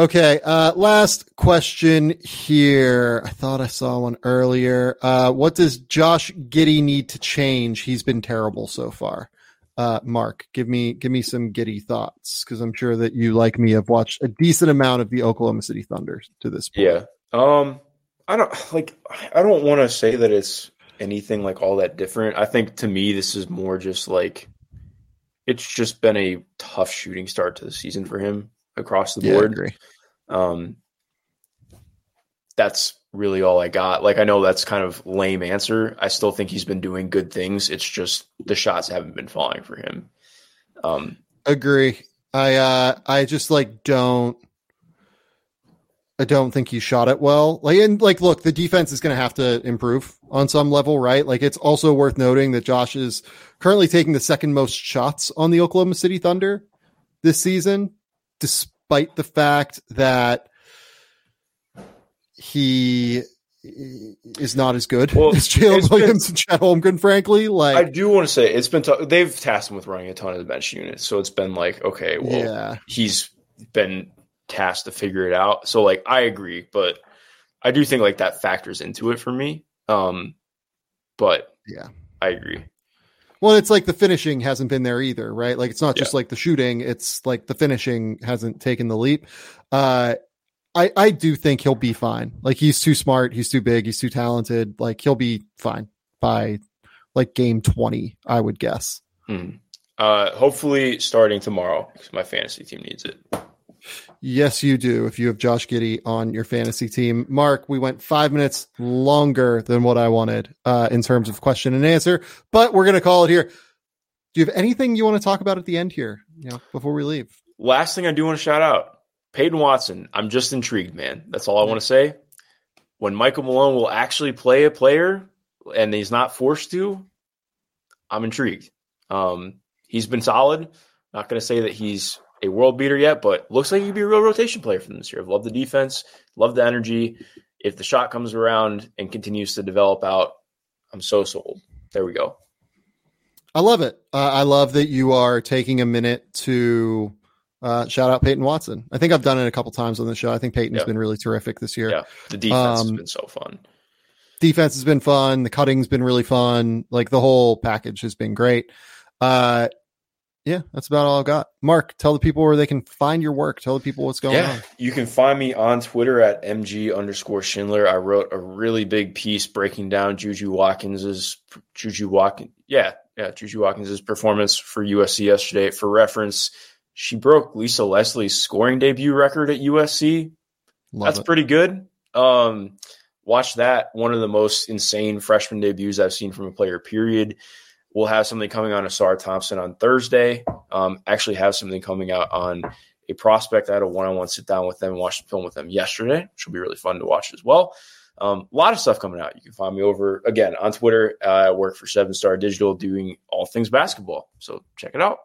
Okay, uh, last question here. I thought I saw one earlier. Uh, what does Josh Giddey need to change? He's been terrible so far. Uh, Mark, give me give me some Giddey thoughts because I'm sure that you, like me, have watched a decent amount of the Oklahoma City Thunder to this point. Yeah. Um, I don't like. I don't want to say that it's anything like all that different. I think to me, this is more just like it's just been a tough shooting start to the season for him across the board. Um, that's really all I got. Like I know that's kind of lame answer. I still think he's been doing good things. It's just the shots haven't been falling for him. Um, agree. I uh I just like don't I don't think he shot it well. Like and like look, the defense is going to have to improve on some level, right? Like it's also worth noting that Josh is currently taking the second most shots on the Oklahoma City Thunder this season despite the fact that he is not as good well, as Jalen Williams been, and Chet Holmgren, frankly. Like I do want to say it's been t- they've tasked him with running a ton of the bench units, so it's been like okay, well, yeah. he's been tasked to figure it out. So like I agree, but I do think like that factors into it for me. Um, but yeah, I agree. Well, it's like the finishing hasn't been there either, right? Like it's not just yeah. like the shooting; it's like the finishing hasn't taken the leap. Uh, I, I do think he'll be fine. Like he's too smart, he's too big, he's too talented. Like he'll be fine by like game 20, I would guess. Hmm. Uh, hopefully starting tomorrow because my fantasy team needs it. Yes, you do. If you have Josh Giddey on your fantasy team, Mark, we went five minutes longer than what I wanted uh, in terms of question and answer, but we're going to call it here. Do you have anything you want to talk about at the end here? You know, before we leave. Last thing I do want to shout out Peyton Watson. I'm just intrigued, man. That's all I want to say. When Michael Malone will actually play a player and he's not forced to, I'm intrigued. Um, he's been solid. Not going to say that he's a world beater yet, but looks like he could be a real rotation player for them this year. I love the defense, love the energy. If the shot comes around and continues to develop out, I'm so sold. There we go. I love it. Uh, I love that you are taking a minute to uh, shout out Peyton Watson. I think I've done it a couple times on the show. I think Peyton's yeah. been really terrific this year. Yeah, the defense um, has been so fun. Defense has been fun. The cutting's been really fun. Like the whole package has been great. Uh, yeah, that's about all I've got. Mark, tell the people where they can find your work. Tell the people what's going yeah, on. You can find me on Twitter at mg underscore Schindler. I wrote a really big piece breaking down Juju Watkins's Juju Watkins. Yeah, yeah, Juju Watkins's performance for USC yesterday. For reference, she broke Lisa Leslie's scoring debut record at USC. Love That's it. pretty good. Um, watch that. One of the most insane freshman debuts I've seen from a player, period. We'll have something coming on Ausar Thompson on Thursday. Um, actually, have something coming out on a prospect. I had a one on one sit down with them and watch the film with them yesterday, which will be really fun to watch as well. Um, a lot of stuff coming out. You can find me over again on Twitter. Uh, I work for Seven Star Digital doing all things basketball. So check it out.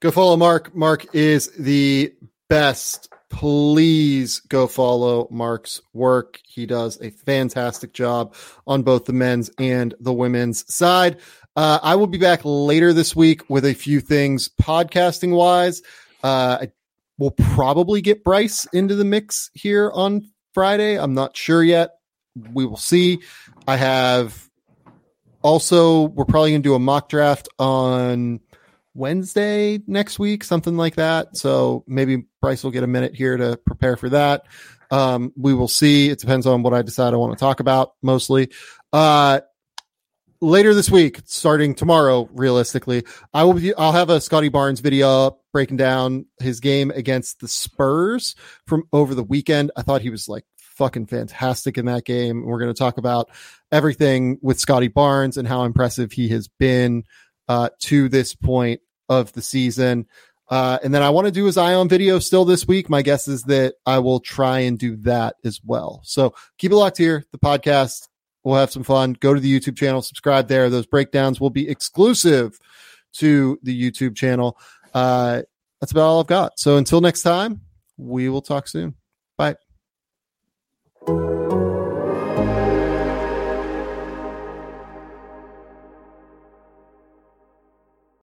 Go follow Mark. Mark is the best. Please go follow Mark's work. He does a fantastic job on both the men's and the women's side. Uh, I will be back later this week with a few things podcasting wise. Uh, I will probably get Bryce into the mix here on Friday. I'm not sure yet. We will see. I have also, we're probably going to do a mock draft on Wednesday next week, something like that. So maybe Bryce will get a minute here to prepare for that. Um, we will see. It depends on what I decide I want to talk about mostly. Uh, later this week, starting tomorrow, realistically, I will be, I'll have a Scottie Barnes video breaking down his game against the Spurs from over the weekend. I thought he was like fucking fantastic in that game. We're going to talk about everything with Scottie Barnes and how impressive he has been uh, to this point of the season. Uh, and then I want to do his eye on video still this week. My guess is that I will try and do that as well. So keep it locked here. The podcast. We'll have some fun. Go to the YouTube channel, subscribe there. Those breakdowns will be exclusive to the YouTube channel. Uh, that's about all I've got. So until next time, we will talk soon. Bye.